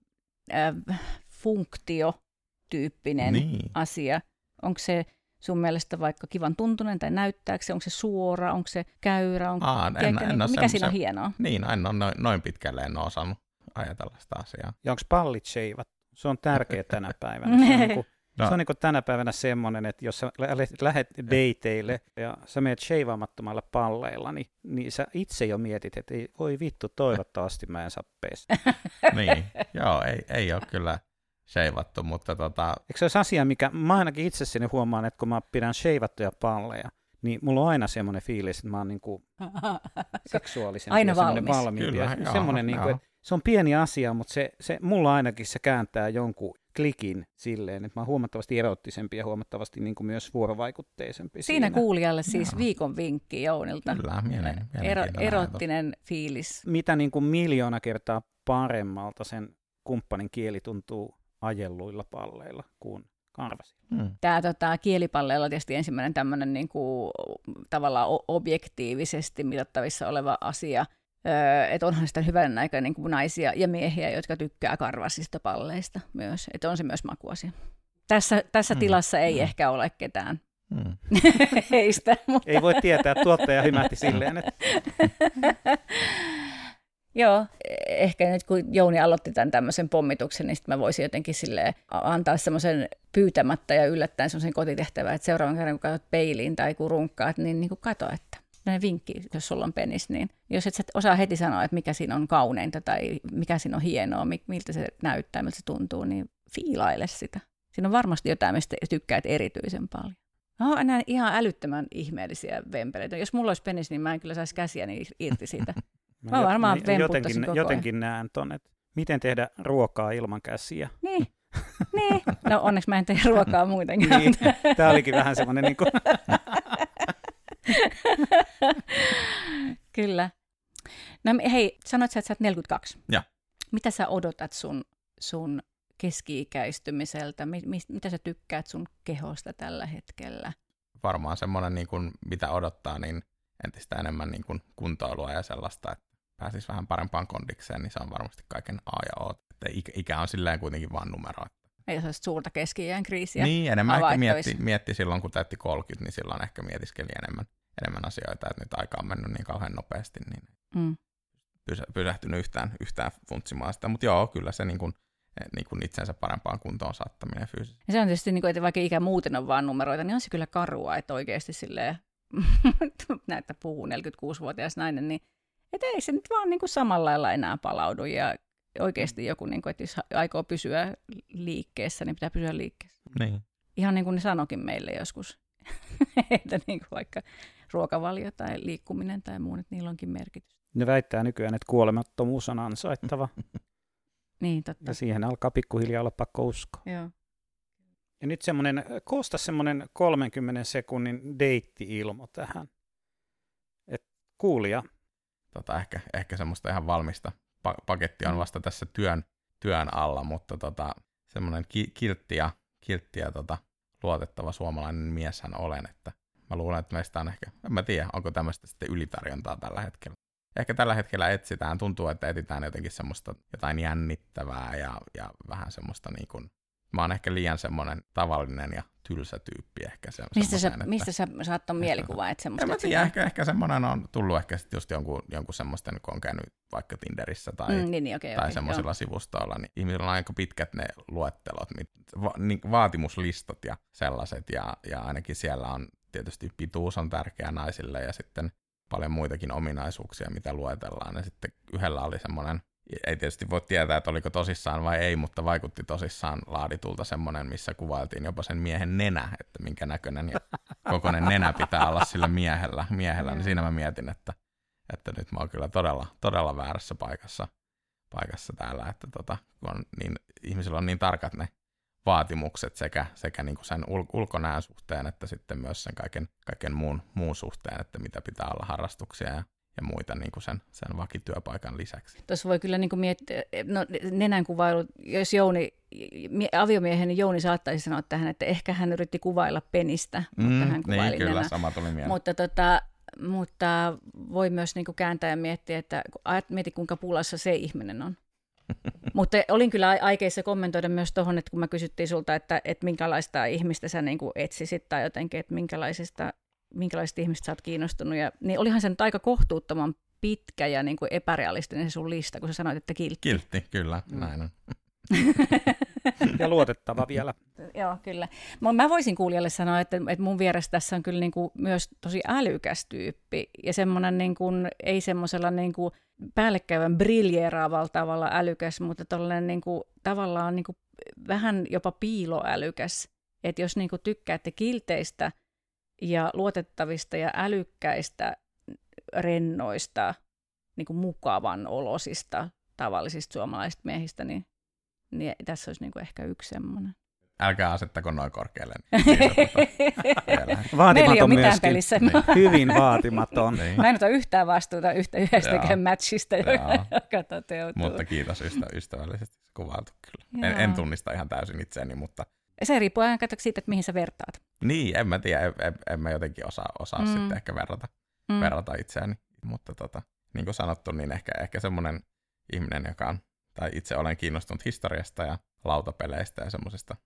A: äh, funktiotyyppinen
B: Niin.
A: asia. Onko se sun mielestä vaikka kivan tuntunen tai näyttääkö se, onko se suora, onko se käyrä, onko,
B: Aa, en, en
A: niin, mikä siinä on
B: semmoisen-
A: hienoa?
B: Niin, en ole noin, noin pitkälle en ole osannut ajatella sitä asiaa.
C: Ja onko pallit sheivat? Se on tärkeä tänä päivänä. Se on, niin kuin,
B: No.
C: se on niin kuin tänä päivänä semmoinen, että jos sä lä- lähet dateille ja sä meet sheivaamattomalla palleilla, niin, niin sä itse jo mietit, että ei, voi vittu, toivottavasti mä en saa pestä.
B: niin, joo, ei, ei ole kyllä seivattu, mutta tota,
C: Eikö se olisi asia, mikä mä ainakin itsessäni huomaan, että kun mä pidän sheivattuja palleja, niin mulla on aina semmoinen fiilis, että mä oon niin kuin seksuaalisen
A: Aina
C: ja semmoinen
A: valmis.
C: valmiimpi.
B: Kyllä,
C: ja
B: joo,
C: semmoinen, niin kuin,
B: joo.
C: että se on pieni asia, mutta se, se, mulla ainakin se kääntää jonkun klikin silleen, että mä oon huomattavasti erottisempi ja huomattavasti niin kuin myös vuorovaikutteisempi
A: Siinä
C: siinä.
A: kuulijalle siis
B: Joo.
A: viikon vinkki Jounilta.
B: kyllä, mielen,
A: Ero, erottinen fiilis.
C: Mitä niin kuin miljoona kertaa paremmalta sen kumppanin kieli tuntuu ajelluilla palleilla kuin karvasilla.
B: ajatus. Mm.
A: Tämä tota, kielipalleilla on tietysti ensimmäinen tämmöinen niin kuin, tavallaan objektiivisesti mitattavissa oleva asia. Öö, että onhan sitä hyvän aika niin kuin naisia ja miehiä, jotka tykkää karvasista palleista myös. Että on se myös makuasia. Tässä, tässä
B: Mm,
A: tilassa ei
B: mm.
A: ehkä ole ketään
B: Mm.
A: heistä, mutta
C: Ei voi tietää, että tuottaja hymähti silleen, että
A: Joo, ehkä nyt kun Jouni aloitti tämän tämmöisen pommituksen, niin sitten mä voisin jotenkin sille antaa semmoisen pyytämättä ja yllättäen semmoisen kotitehtävän, että seuraavan kerran kun katsot peiliin tai kun runkkaat, niin, niin kuin kato, että tämmöinen vinkki, jos sulla on penis, niin jos et sä osaa heti sanoa, että mikä siinä on kauneinta tai mikä siinä on hienoa, mi- miltä se näyttää, miltä se tuntuu, niin fiilaile sitä. Siinä on varmasti jotain, mistä tykkäät erityisen paljon. No, nämä ihan älyttömän ihmeellisiä vempeleitä. Jos mulla olisi penis, niin mä en kyllä saisi käsiäni irti siitä. Mä varmaan vemputtaisin
C: jotenkin,
A: koko
C: jotenkin näen ton, että miten tehdä ruokaa ilman käsiä.
A: Niin, niin. No onneksi mä en tee ruokaa muutenkaan.
C: Niin, tämä olikin vähän semmoinen niin kuin,
A: Kyllä. No hei, sanoit sä, että sä oot 42.
B: Joo.
A: Mitä sä odotat sun, sun keski-ikäistymiseltä? Mi- mi- mitä sä tykkäät sun kehosta tällä hetkellä?
B: Varmaan semmoinen, niin kuin, mitä odottaa, niin entistä enemmän niin kuin kuntoilua ja sellaista, että pääsisi vähän parempaan kondikseen, niin se on varmasti kaiken A ja O. Että ikä, on silleen kuitenkin vain numero.
A: Ei se suurta keski kriisiä.
B: Niin, enemmän mietti, mietti silloin, kun täytti 30, niin silloin ehkä mietiskeli enemmän, enemmän asioita, että nyt aika on mennyt niin kauhean nopeasti, niin
A: Mm.
B: pysä, pysähtynyt yhtään, yhtään funtsimaan sitä. Mutta joo, kyllä se niin kuin, niin kuin itsensä parempaan kuntoon saattaminen fyysisesti.
A: Ja se on tietysti, niin kuin, että vaikka ikä muuten on vaan numeroita, niin on se kyllä karua, että oikeasti silleen, näyttää puhuu 46-vuotias nainen, niin että ei se nyt vaan niin kuin samalla lailla enää palaudu. Ja oikeasti joku, niin kuin, että jos aikoo pysyä liikkeessä, niin pitää pysyä liikkeessä.
B: Niin.
A: Ihan niin kuin ne sanokin meille joskus, että niin kuin vaikka ruokavalio tai liikkuminen tai muu, että niillä onkin merkitys.
C: Ne väittää nykyään, että kuolemattomuus on ansaittava,
A: Niin, totta.
C: ja siihen alkaa pikkuhiljaa olla pakko uskoa.
A: Joo.
C: Ja nyt semmoinen, koosta semmoinen 30 sekunnin deitti-ilmo tähän. Et kuulija,
B: Tota, ehkä, ehkä semmoista ihan valmista. Pa- paketti on
A: Mm.
B: vasta tässä työn, työn alla, mutta tota, semmoinen ki- kiltti ja, kiltti ja tota, luotettava suomalainen mieshän olen, että mä luulen, että meistä on ehkä, en mä tiedä, onko tämmöistä sitten ylitarjontaa tällä hetkellä. Ehkä tällä hetkellä etsitään, tuntuu, että etsitään jotenkin semmoista jotain jännittävää ja, ja vähän semmoista niin kuin, mä oon ehkä liian semmoinen tavallinen ja tylsä tyyppi ehkä se,
A: Mistä sä,
B: että-
A: mistä sä saat ton mielikuvan, että semmoista
B: en mä tiedä, ehkä, ehkä semmoinen on tullut ehkä sitten just jonkun, jonkun semmoisten, kun on käynyt vaikka Tinderissä tai,
A: Mm, niin, niin, okei,
B: tai
A: okei,
B: semmoisilla sivustoilla, niin ihmisillä on aika pitkät ne luettelot, mit, va, niin, vaatimuslistat ja sellaiset, ja, ja ainakin siellä on tietysti pituus on tärkeä naisille, ja sitten paljon muitakin ominaisuuksia, mitä luetellaan, ja sitten yhdellä oli semmoinen, ei tietysti voi tietää, että oliko tosissaan vai ei, mutta vaikutti tosissaan laaditulta semmoinen, missä kuvailtiin jopa sen miehen nenä, että minkä näköinen ja kokoinen nenä pitää olla sillä miehellä, miehellä. Niin siinä mä mietin, että, että nyt mä oon kyllä todella, todella väärässä paikassa, paikassa täällä, että tota, kun on niin, ihmisillä on niin tarkat ne vaatimukset sekä, sekä niin kuin sen ul, ulkonäön suhteen, että sitten myös sen kaiken, kaiken muun, muun suhteen, että mitä pitää olla harrastuksia ja, ja muita niin kuin sen, sen vakityöpaikan lisäksi.
A: Tuossa voi kyllä niin kuin miettiä, no nenän kuvailu, jos Jouni, mie- aviomieheni Jouni saattaisi sanoa tähän, että ehkä hän yritti kuvailla penistä, mutta hän kuvaili
B: niin, kyllä,
A: nenää.
B: sama tuli mieleen.
A: Mutta, tota, mutta voi myös niin kuin kääntää ja miettiä, että mieti kuinka pulassa se ihminen on. mutta olin kyllä ai- aikeissa kommentoida myös tuohon, että kun mä kysyttiin sulta, että, että minkälaista ihmistä sä niin kuin etsisit tai jotenkin, että minkälaisista, minkälaisista ihmistä sä oot kiinnostunut. Ja, niin olihan se nyt aika kohtuuttoman pitkä ja niin kuin epärealistinen se sun lista, kun sä sanoit, että kiltti.
B: Kiltti, kyllä, mm. näin on.
C: ja luotettava vielä.
A: Joo, kyllä. Mä, mä voisin kuulijalle sanoa, että, että mun vieressä tässä on kyllä niin kuin myös tosi älykäs tyyppi ja semmoinen niin kuin, ei semmoisella niin kuin päällekkäyvän briljeeraavalla tavalla älykäs, mutta tollainen niin kuin, tavallaan niin kuin vähän jopa piiloälykäs. Että jos niin kuin tykkäätte kilteistä ja luotettavista ja älykkäistä, rennoista, niin kuin mukavan olosista tavallisista suomalaisista miehistä, niin, niin tässä olisi niin kuin ehkä yksi semmoinen.
B: Älkää asettako noin korkealle. Niin vielä.
A: Meillä ei
C: Vaatimaton
A: ole mitään
C: myöskin.
A: pelissä.
B: Niin.
C: Hyvin vaatimaton.
B: niin.
A: Mä en ota yhtään vastuuta yhtä yhdestäkään matchista,
B: Joo.
A: joka toteutuu.
B: Mutta kiitos ystä, ystävällisesti kuvailtu kyllä. En, en tunnista ihan täysin itseäni, mutta
A: Se riippuu aina siitä, että mihin sä vertaat.
B: niin, en mä tiedä, en, en, en mä jotenkin osaa, osaa
A: Mm.
B: mm. sitten ehkä verrata,
A: Mm.
B: mm. verrata itseäni. Mutta tota, niin kuin sanottu, niin ehkä, ehkä semmoinen ihminen, joka on, tai itse olen kiinnostunut historiasta ja lautapeleistä ja semmoisista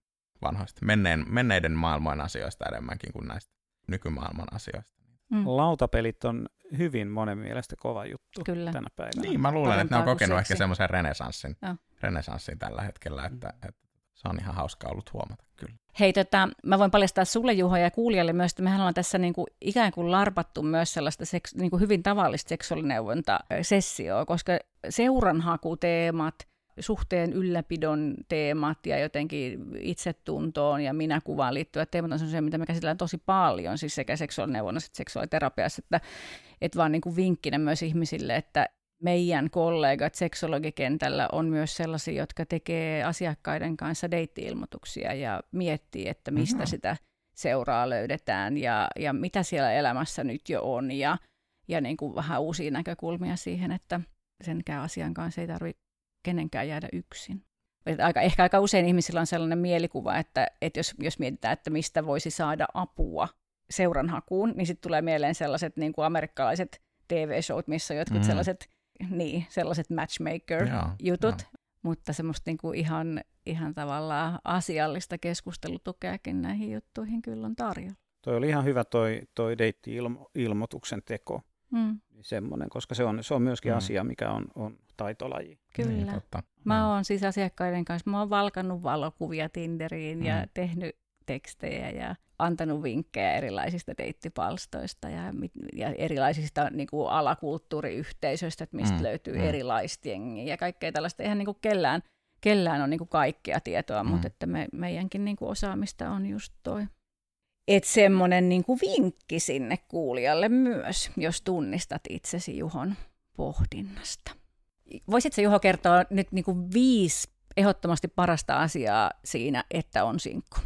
B: vanhoista menneen, menneiden maailmojen asioista enemmänkin kuin näistä nykymaailman asioista.
A: Mm.
C: Lautapelit on hyvin monen mielestä kova juttu
A: Kyllä.
C: tänä päivänä.
B: Niin, mä luulen, että ne on
A: Parempaa
B: kokenut ehkä semmoisen renesanssin, renesanssin tällä hetkellä, että, että se on ihan hauska ollut huomata kyllä.
A: Hei, tota, mä voin paljastaa sulle Juho ja kuulijalle myös, että mehän ollaan tässä niin kuin, ikään kuin larpattu myös sellaista seks, niin kuin hyvin tavallista seksuaalineuvonta-sessioa, koska seuranhakuteemat, suhteen ylläpidon teemat ja jotenkin itsetuntoon ja minäkuvaan liittyvät teemat on sellaisia, mitä me käsitellään tosi paljon, siis sekä seksuaalineuvonnassa että seksuaaliterapiassa, että, että vaan niin kuin vinkkinä myös ihmisille, että meidän kollegat seksologikentällä on myös sellaisia, jotka tekee asiakkaiden kanssa deitti-ilmoituksia ja miettii, että mistä
B: Mhm.
A: sitä seuraa löydetään ja, ja mitä siellä elämässä nyt jo on ja, ja niin kuin vähän uusia näkökulmia siihen, että senkään asian kanssa ei tarvitse kenenkään jäädä yksin. Aika, ehkä aika usein ihmisillä on sellainen mielikuva, että, että jos, jos mietitään, että mistä voisi saada apua seuranhakuun, niin sitten tulee mieleen sellaiset niin kuin amerikkalaiset TV-showt, missä on jotkut
B: Mm.
A: sellaiset, niin, sellaiset matchmaker-jutut,
B: Joo,
A: mutta semmoista niin kuin ihan, ihan tavallaan asiallista keskustelutukeakin näihin juttuihin kyllä on tarjolla.
C: Toi oli ihan hyvä toi, toi deitti-ilmoituksen teko.
A: Mm,
C: Semmoinen, koska se on, se on myöskin
B: Mm.
C: asia, mikä on, on taitolaji.
A: kyllä.
B: Niin, totta.
A: Mä oon siis asiakkaiden kanssa, mä oon valkannut valokuvia Tinderiin ja
B: Mm.
A: tehnyt tekstejä ja antanut vinkkejä erilaisista deittipalstoista ja, ja erilaisista niin kuin alakulttuuriyhteisöistä, että mistä
B: Mm,
A: löytyy
B: mm.
A: erilaista jengiä ja kaikkea tällaista. Eihän niin kuin kellään, kellään on niin kuin kaikkea tietoa,
B: Mm.
A: mutta että me, meidänkin niin kuin osaamista on just toi. Et semmoinen niin kuin vinkki sinne kuulijalle myös, jos tunnistat itsesi Juhon pohdinnasta. Voisitko Juho kertoa nyt niin kuin viisi ehdottomasti parasta asiaa siinä, että on sinkku?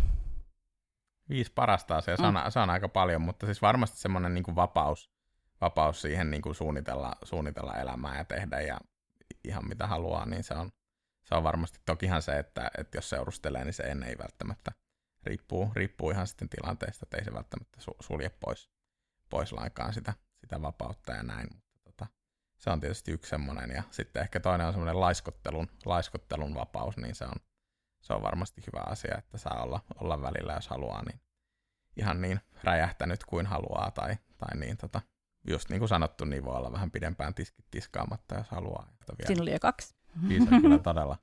B: Viisi parasta asiaa, se on, se on aika paljon, mutta siis varmasti semmoinen niin kuin vapaus, vapaus siihen niin kuin suunnitella, suunnitella elämää ja tehdä ja ihan mitä haluaa, niin se on, se on varmasti tokihan se, että, että jos seurustelee, niin se en ei välttämättä riippuu, riippuu ihan sitten tilanteesta, että ei se välttämättä su- sulje pois, pois lainkaan sitä, sitä vapautta ja näin. Mutta tota, se on tietysti yksi semmoinen ja sitten ehkä toinen on semmoinen laiskottelun, laiskottelun vapaus, niin se on, se on varmasti hyvä asia, että saa olla, olla välillä, jos haluaa, niin ihan niin räjähtänyt kuin haluaa, tai, tai niin tota, just niin kuin sanottu, niin voi olla vähän pidempään tiskit tiskaamatta, jos haluaa. Että vielä
A: Siinä oli jo kaksi.
B: viisi on kyllä todella,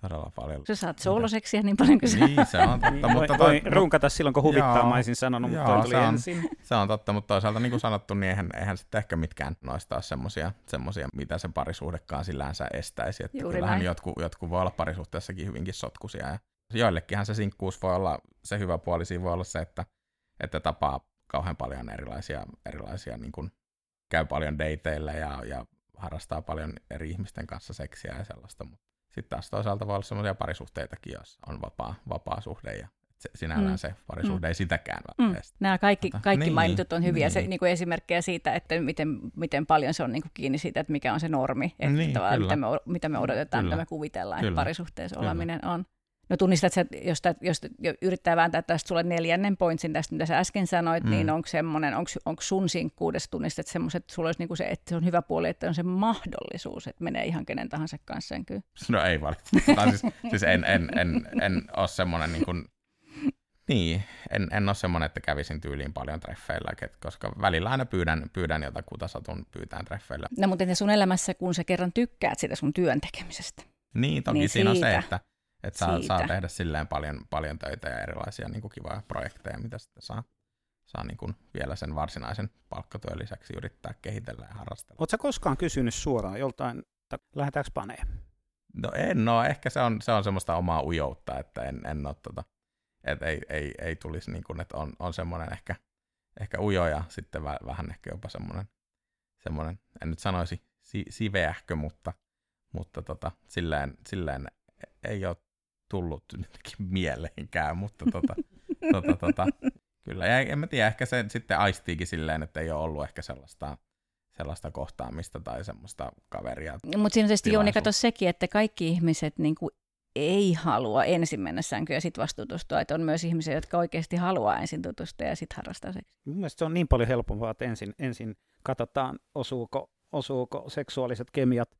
B: todella paljon.
A: Sä saat sooloseksiä niin paljon kuin sä...
B: Niin, se on totta,
C: Niin,
B: mutta
C: voi,
B: toi,
C: runkata silloin, kun huvittaa,
B: Joo.
C: mä olisin sanonut, mutta
B: Joo,
C: toi tuli
B: se on-
C: ensin.
B: se on totta, mutta toisaalta niin kuin sanottu, niin eihän, eihän sitten ehkä mitkään noista ole semmosia, semmosia, mitä se parisuhdekaan sillänsä estäisi. Että
A: Juuri
B: kyllähän
A: näin.
B: jotkut, jotkut voi olla parisuhteessakin hyvinkin sotkuisia. Ja joillekinhan se sinkkuus voi olla, se hyvä puoli siinä voi olla se, että, että tapaa kauhean paljon erilaisia, erilaisia niin kuin, käy paljon dateilla ja, ja harrastaa paljon eri ihmisten kanssa seksiä ja sellaista, mutta sitten taas toisaalta voi olla semmoisia parisuhteitakin, jos on vapaa, vapaa suhde ja se, sinällään
A: Mm.
B: se parisuhde ei sitäkään
A: Mm. Nämä kaikki,
B: Tota,
A: kaikki
B: niin,
A: mainitut on hyviä
B: niin.
A: se, niin kuin esimerkkejä siitä, että miten, miten paljon se on niin kuin kiinni siitä, että mikä on se normi, että
B: Niin,
A: mitä, me, mitä me odotetaan,
B: Kyllä.
A: mitä me kuvitellaan,
B: Kyllä.
A: että parisuhteessa
B: Kyllä.
A: oleminen on. No tunnistat, että jos, tä- jos jo yrittää vääntää tästä sulle neljännen pointsin tästä, mitä sä äsken sanoit,
B: Mm.
A: niin onko semmoinen, onko, onko sun sinkkuudessa tunnistat semmoiset, että sulla olisi niinku se, että se on hyvä puoli, että on se mahdollisuus, että menee ihan kenen tahansa kanssa kyllä.
B: No ei valitettavasti. Siis, siis en, en, en, en ole semmoinen niin kuin, niin, en, en ole semmoinen, että kävisin tyyliin paljon treffeillä, koska välillä aina pyydän, pyydän jotakuta satun pyytään treffeillä.
A: No mutta sun elämässä, kun sä kerran tykkäät sitä sun työn tekemisestä?
B: Niin, toki
A: Niin
B: niin siinä on
A: siitä.
B: se, että, että saa, saa tehdä silleen paljon, paljon töitä ja erilaisia niin kuin kivoja projekteja, mitä sitten saa, saa niin kuin vielä sen varsinaisen palkkatyön lisäksi yrittää kehitellä ja harrastella.
C: Oletko koskaan kysynyt suoraan joltain, että lähdetäänkö paneen?
B: No en ole, ehkä se on, se on semmoista omaa ujoutta, että en, en ole tota, että ei, ei, ei tulisi niin kuin, että on, on semmoinen ehkä, ehkä ujo ja sitten vä, vähän ehkä jopa semmoinen, semmoinen, en nyt sanoisi si, siveähkö, mutta, mutta tota, silleen, silleen ei ole tullut jotenkin mieleenkään, mutta tota, tota, tota, kyllä, ja en mä tiedä, ehkä se sitten aistiikin silleen, että ei ole ollut ehkä sellaista, sellaista kohtaamista tai semmoista kaveria.
A: Mutta siinä on tietysti Jouni, kato sekin, että kaikki ihmiset niin kuin ei halua ensin mennä sänkyyn ja sitten vasta tutustua. Että on myös ihmisiä, jotka oikeasti haluaa ensin tutustua ja sitten harrastaa seksiä.
C: Mun mielestä se on niin paljon helpompaa, että ensin, ensin katsotaan, osuuko, osuuko seksuaaliset kemiat,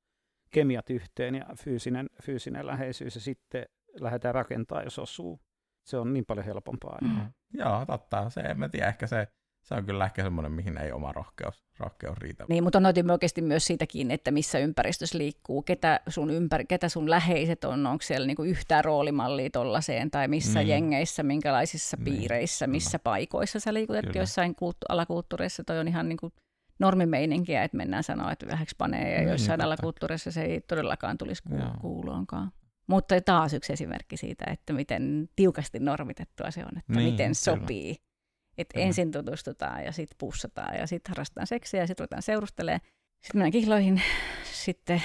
C: kemiat yhteen ja fyysinen, fyysinen läheisyys ja sitten lähdetään rakentaa, jos osuu. Se on niin paljon helpompaa.
A: Mm.
B: Mm. Joo, totta. Se, en mä tiedä, ehkä se, se on kyllä ehkä semmoinen, mihin ei oma rohkeus, rohkeus riitä.
A: Niin, mutta on otin oikeasti myös siitä kiinni, että missä ympäristössä liikkuu, ketä sun, ympär- ketä sun läheiset on, onko siellä niinku yhtään roolimallia tollaiseen, tai missä
B: Niin.
A: jengeissä, minkälaisissa
B: Niin,
A: piireissä, missä paikoissa sä liikut. Että
B: Kyllä.
A: joissain kulttu- alakulttuureissa toi on ihan niinku normimeininkiä, että mennään sanoa, että vähäksi panee, ja
B: Niin,
A: joissain
B: totta.
A: alakulttuureissa se ei todellakaan tulisi kuul- kuuloonkaan. Mutta taas yksi esimerkki siitä, että miten tiukasti normitettua se on, että
B: Niin,
A: miten
B: kyllä.
A: sopii. Että
B: Kyllä.
A: ensin tutustutaan ja sitten pussataan ja sitten harrastetaan seksiä ja sitten ruvetaan seurustelemaan. Sitten mennään kihloihin, sitten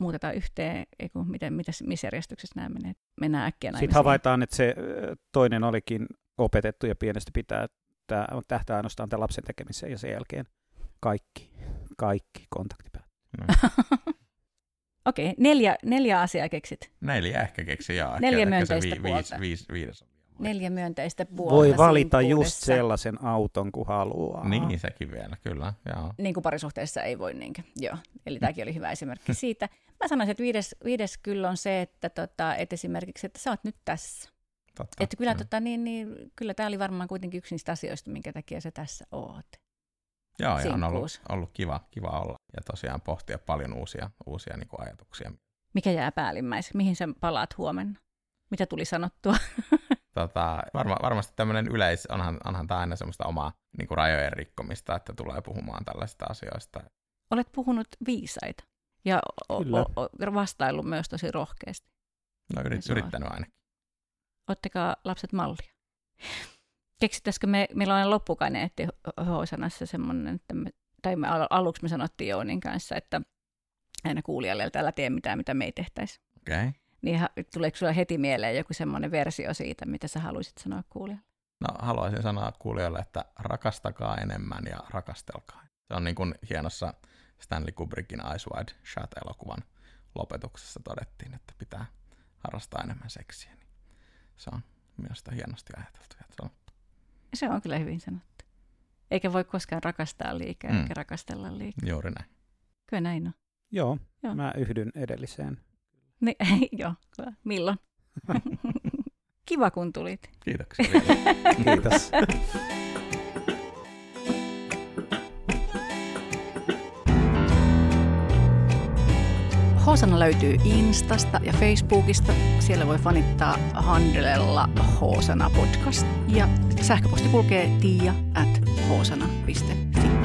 A: muutetaan yhteen, ei kun, miten, mitäs, missä järjestyksessä nämä menee. Mennään äkkiä naimisiin.
C: Sitten havaitaan, että se toinen olikin opetettu ja pienestä pitää, että tähtää ainoastaan tämän lapsen tekemiseen ja sen jälkeen kaikki, kaikki kontaktipäät.
B: No,
A: Okei, neljä, neljä asiaa keksit.
B: neljä ehkä keksi. Ehkä,
A: Neljä
B: ehkä
A: myönteistä
B: se
A: puolta.
B: Viisi, viisi, viides on
A: Neljä myönteistä puolta
C: Voi valita just sellaisen auton kuin haluaa.
B: Niin, sekin vielä, kyllä. Joo.
A: Niin kuin parisuhteessa ei voi niinkö. Joo, eli tämäkin oli hyvä esimerkki siitä. Mä sanoisin, että viides, viides kyllä on se, että, tota, että esimerkiksi, että sä oot nyt tässä.
B: totta.
A: Että kyllä, tota, niin, niin, kyllä tämä oli varmaan kuitenkin yksi niistä asioista, minkä takia sä tässä oot.
B: Joo, ja on ollut, ollut kiva, kiva olla ja tosiaan pohtia paljon uusia, uusia niin kuin ajatuksia.
A: Mikä jää päällimmäiseksi? Mihin sä palaat huomenna? Mitä tuli sanottua?
B: Tota, varma, varmasti tämmöinen yleis, onhan, onhan tämä aina semmoista omaa niin kuin rajojen rikkomista, että tulee puhumaan tällaisista asioista.
A: Olet puhunut viisaita ja o- o- o- vastaillut myös tosi rohkeasti.
B: No yrit, yrittänyt ainakin.
A: Ottakaa lapset mallia. Keksittäisikö me, meillä on aina loppukaineetti H-sanassa semmoinen, että me, tai me al- aluksi me sanottiin Jounin kanssa, että aina kuulijalle, että älä tee mitään, mitä me ei tehtäisi.
B: Okei. Okay.
A: Niin tuleeko sulla heti mieleen joku semmoinen versio siitä, mitä sä haluaisit sanoa kuulijalle?
B: No haluaisin sanoa kuulijoille, että rakastakaa enemmän ja rakastelkaa. Se on niin kuin hienossa Stanley Kubrickin Eyes Wide Shut-elokuvan lopetuksessa todettiin, että pitää harrastaa enemmän seksiä. Niin se on minusta hienosti ajateltu. Ja sanottu.
A: Se on kyllä hyvin sanottu. Eikä voi koskaan rakastaa liikaa,
B: Mm.
A: eikä rakastella liikaa.
B: Juuri näin.
A: Kyllä näin on.
C: Joo,
A: Joo.
C: mä yhdyn edelliseen.
A: Niin, joo, kyllä. milloin? Kiva kun tulit.
B: Kiitoksia.
C: Kiitos.
A: Hoosana löytyy Instasta ja Facebookista. Siellä voi fanittaa handlella Hoosana podcast. Ja sähköposti kulkee tiia at hoosana.fi.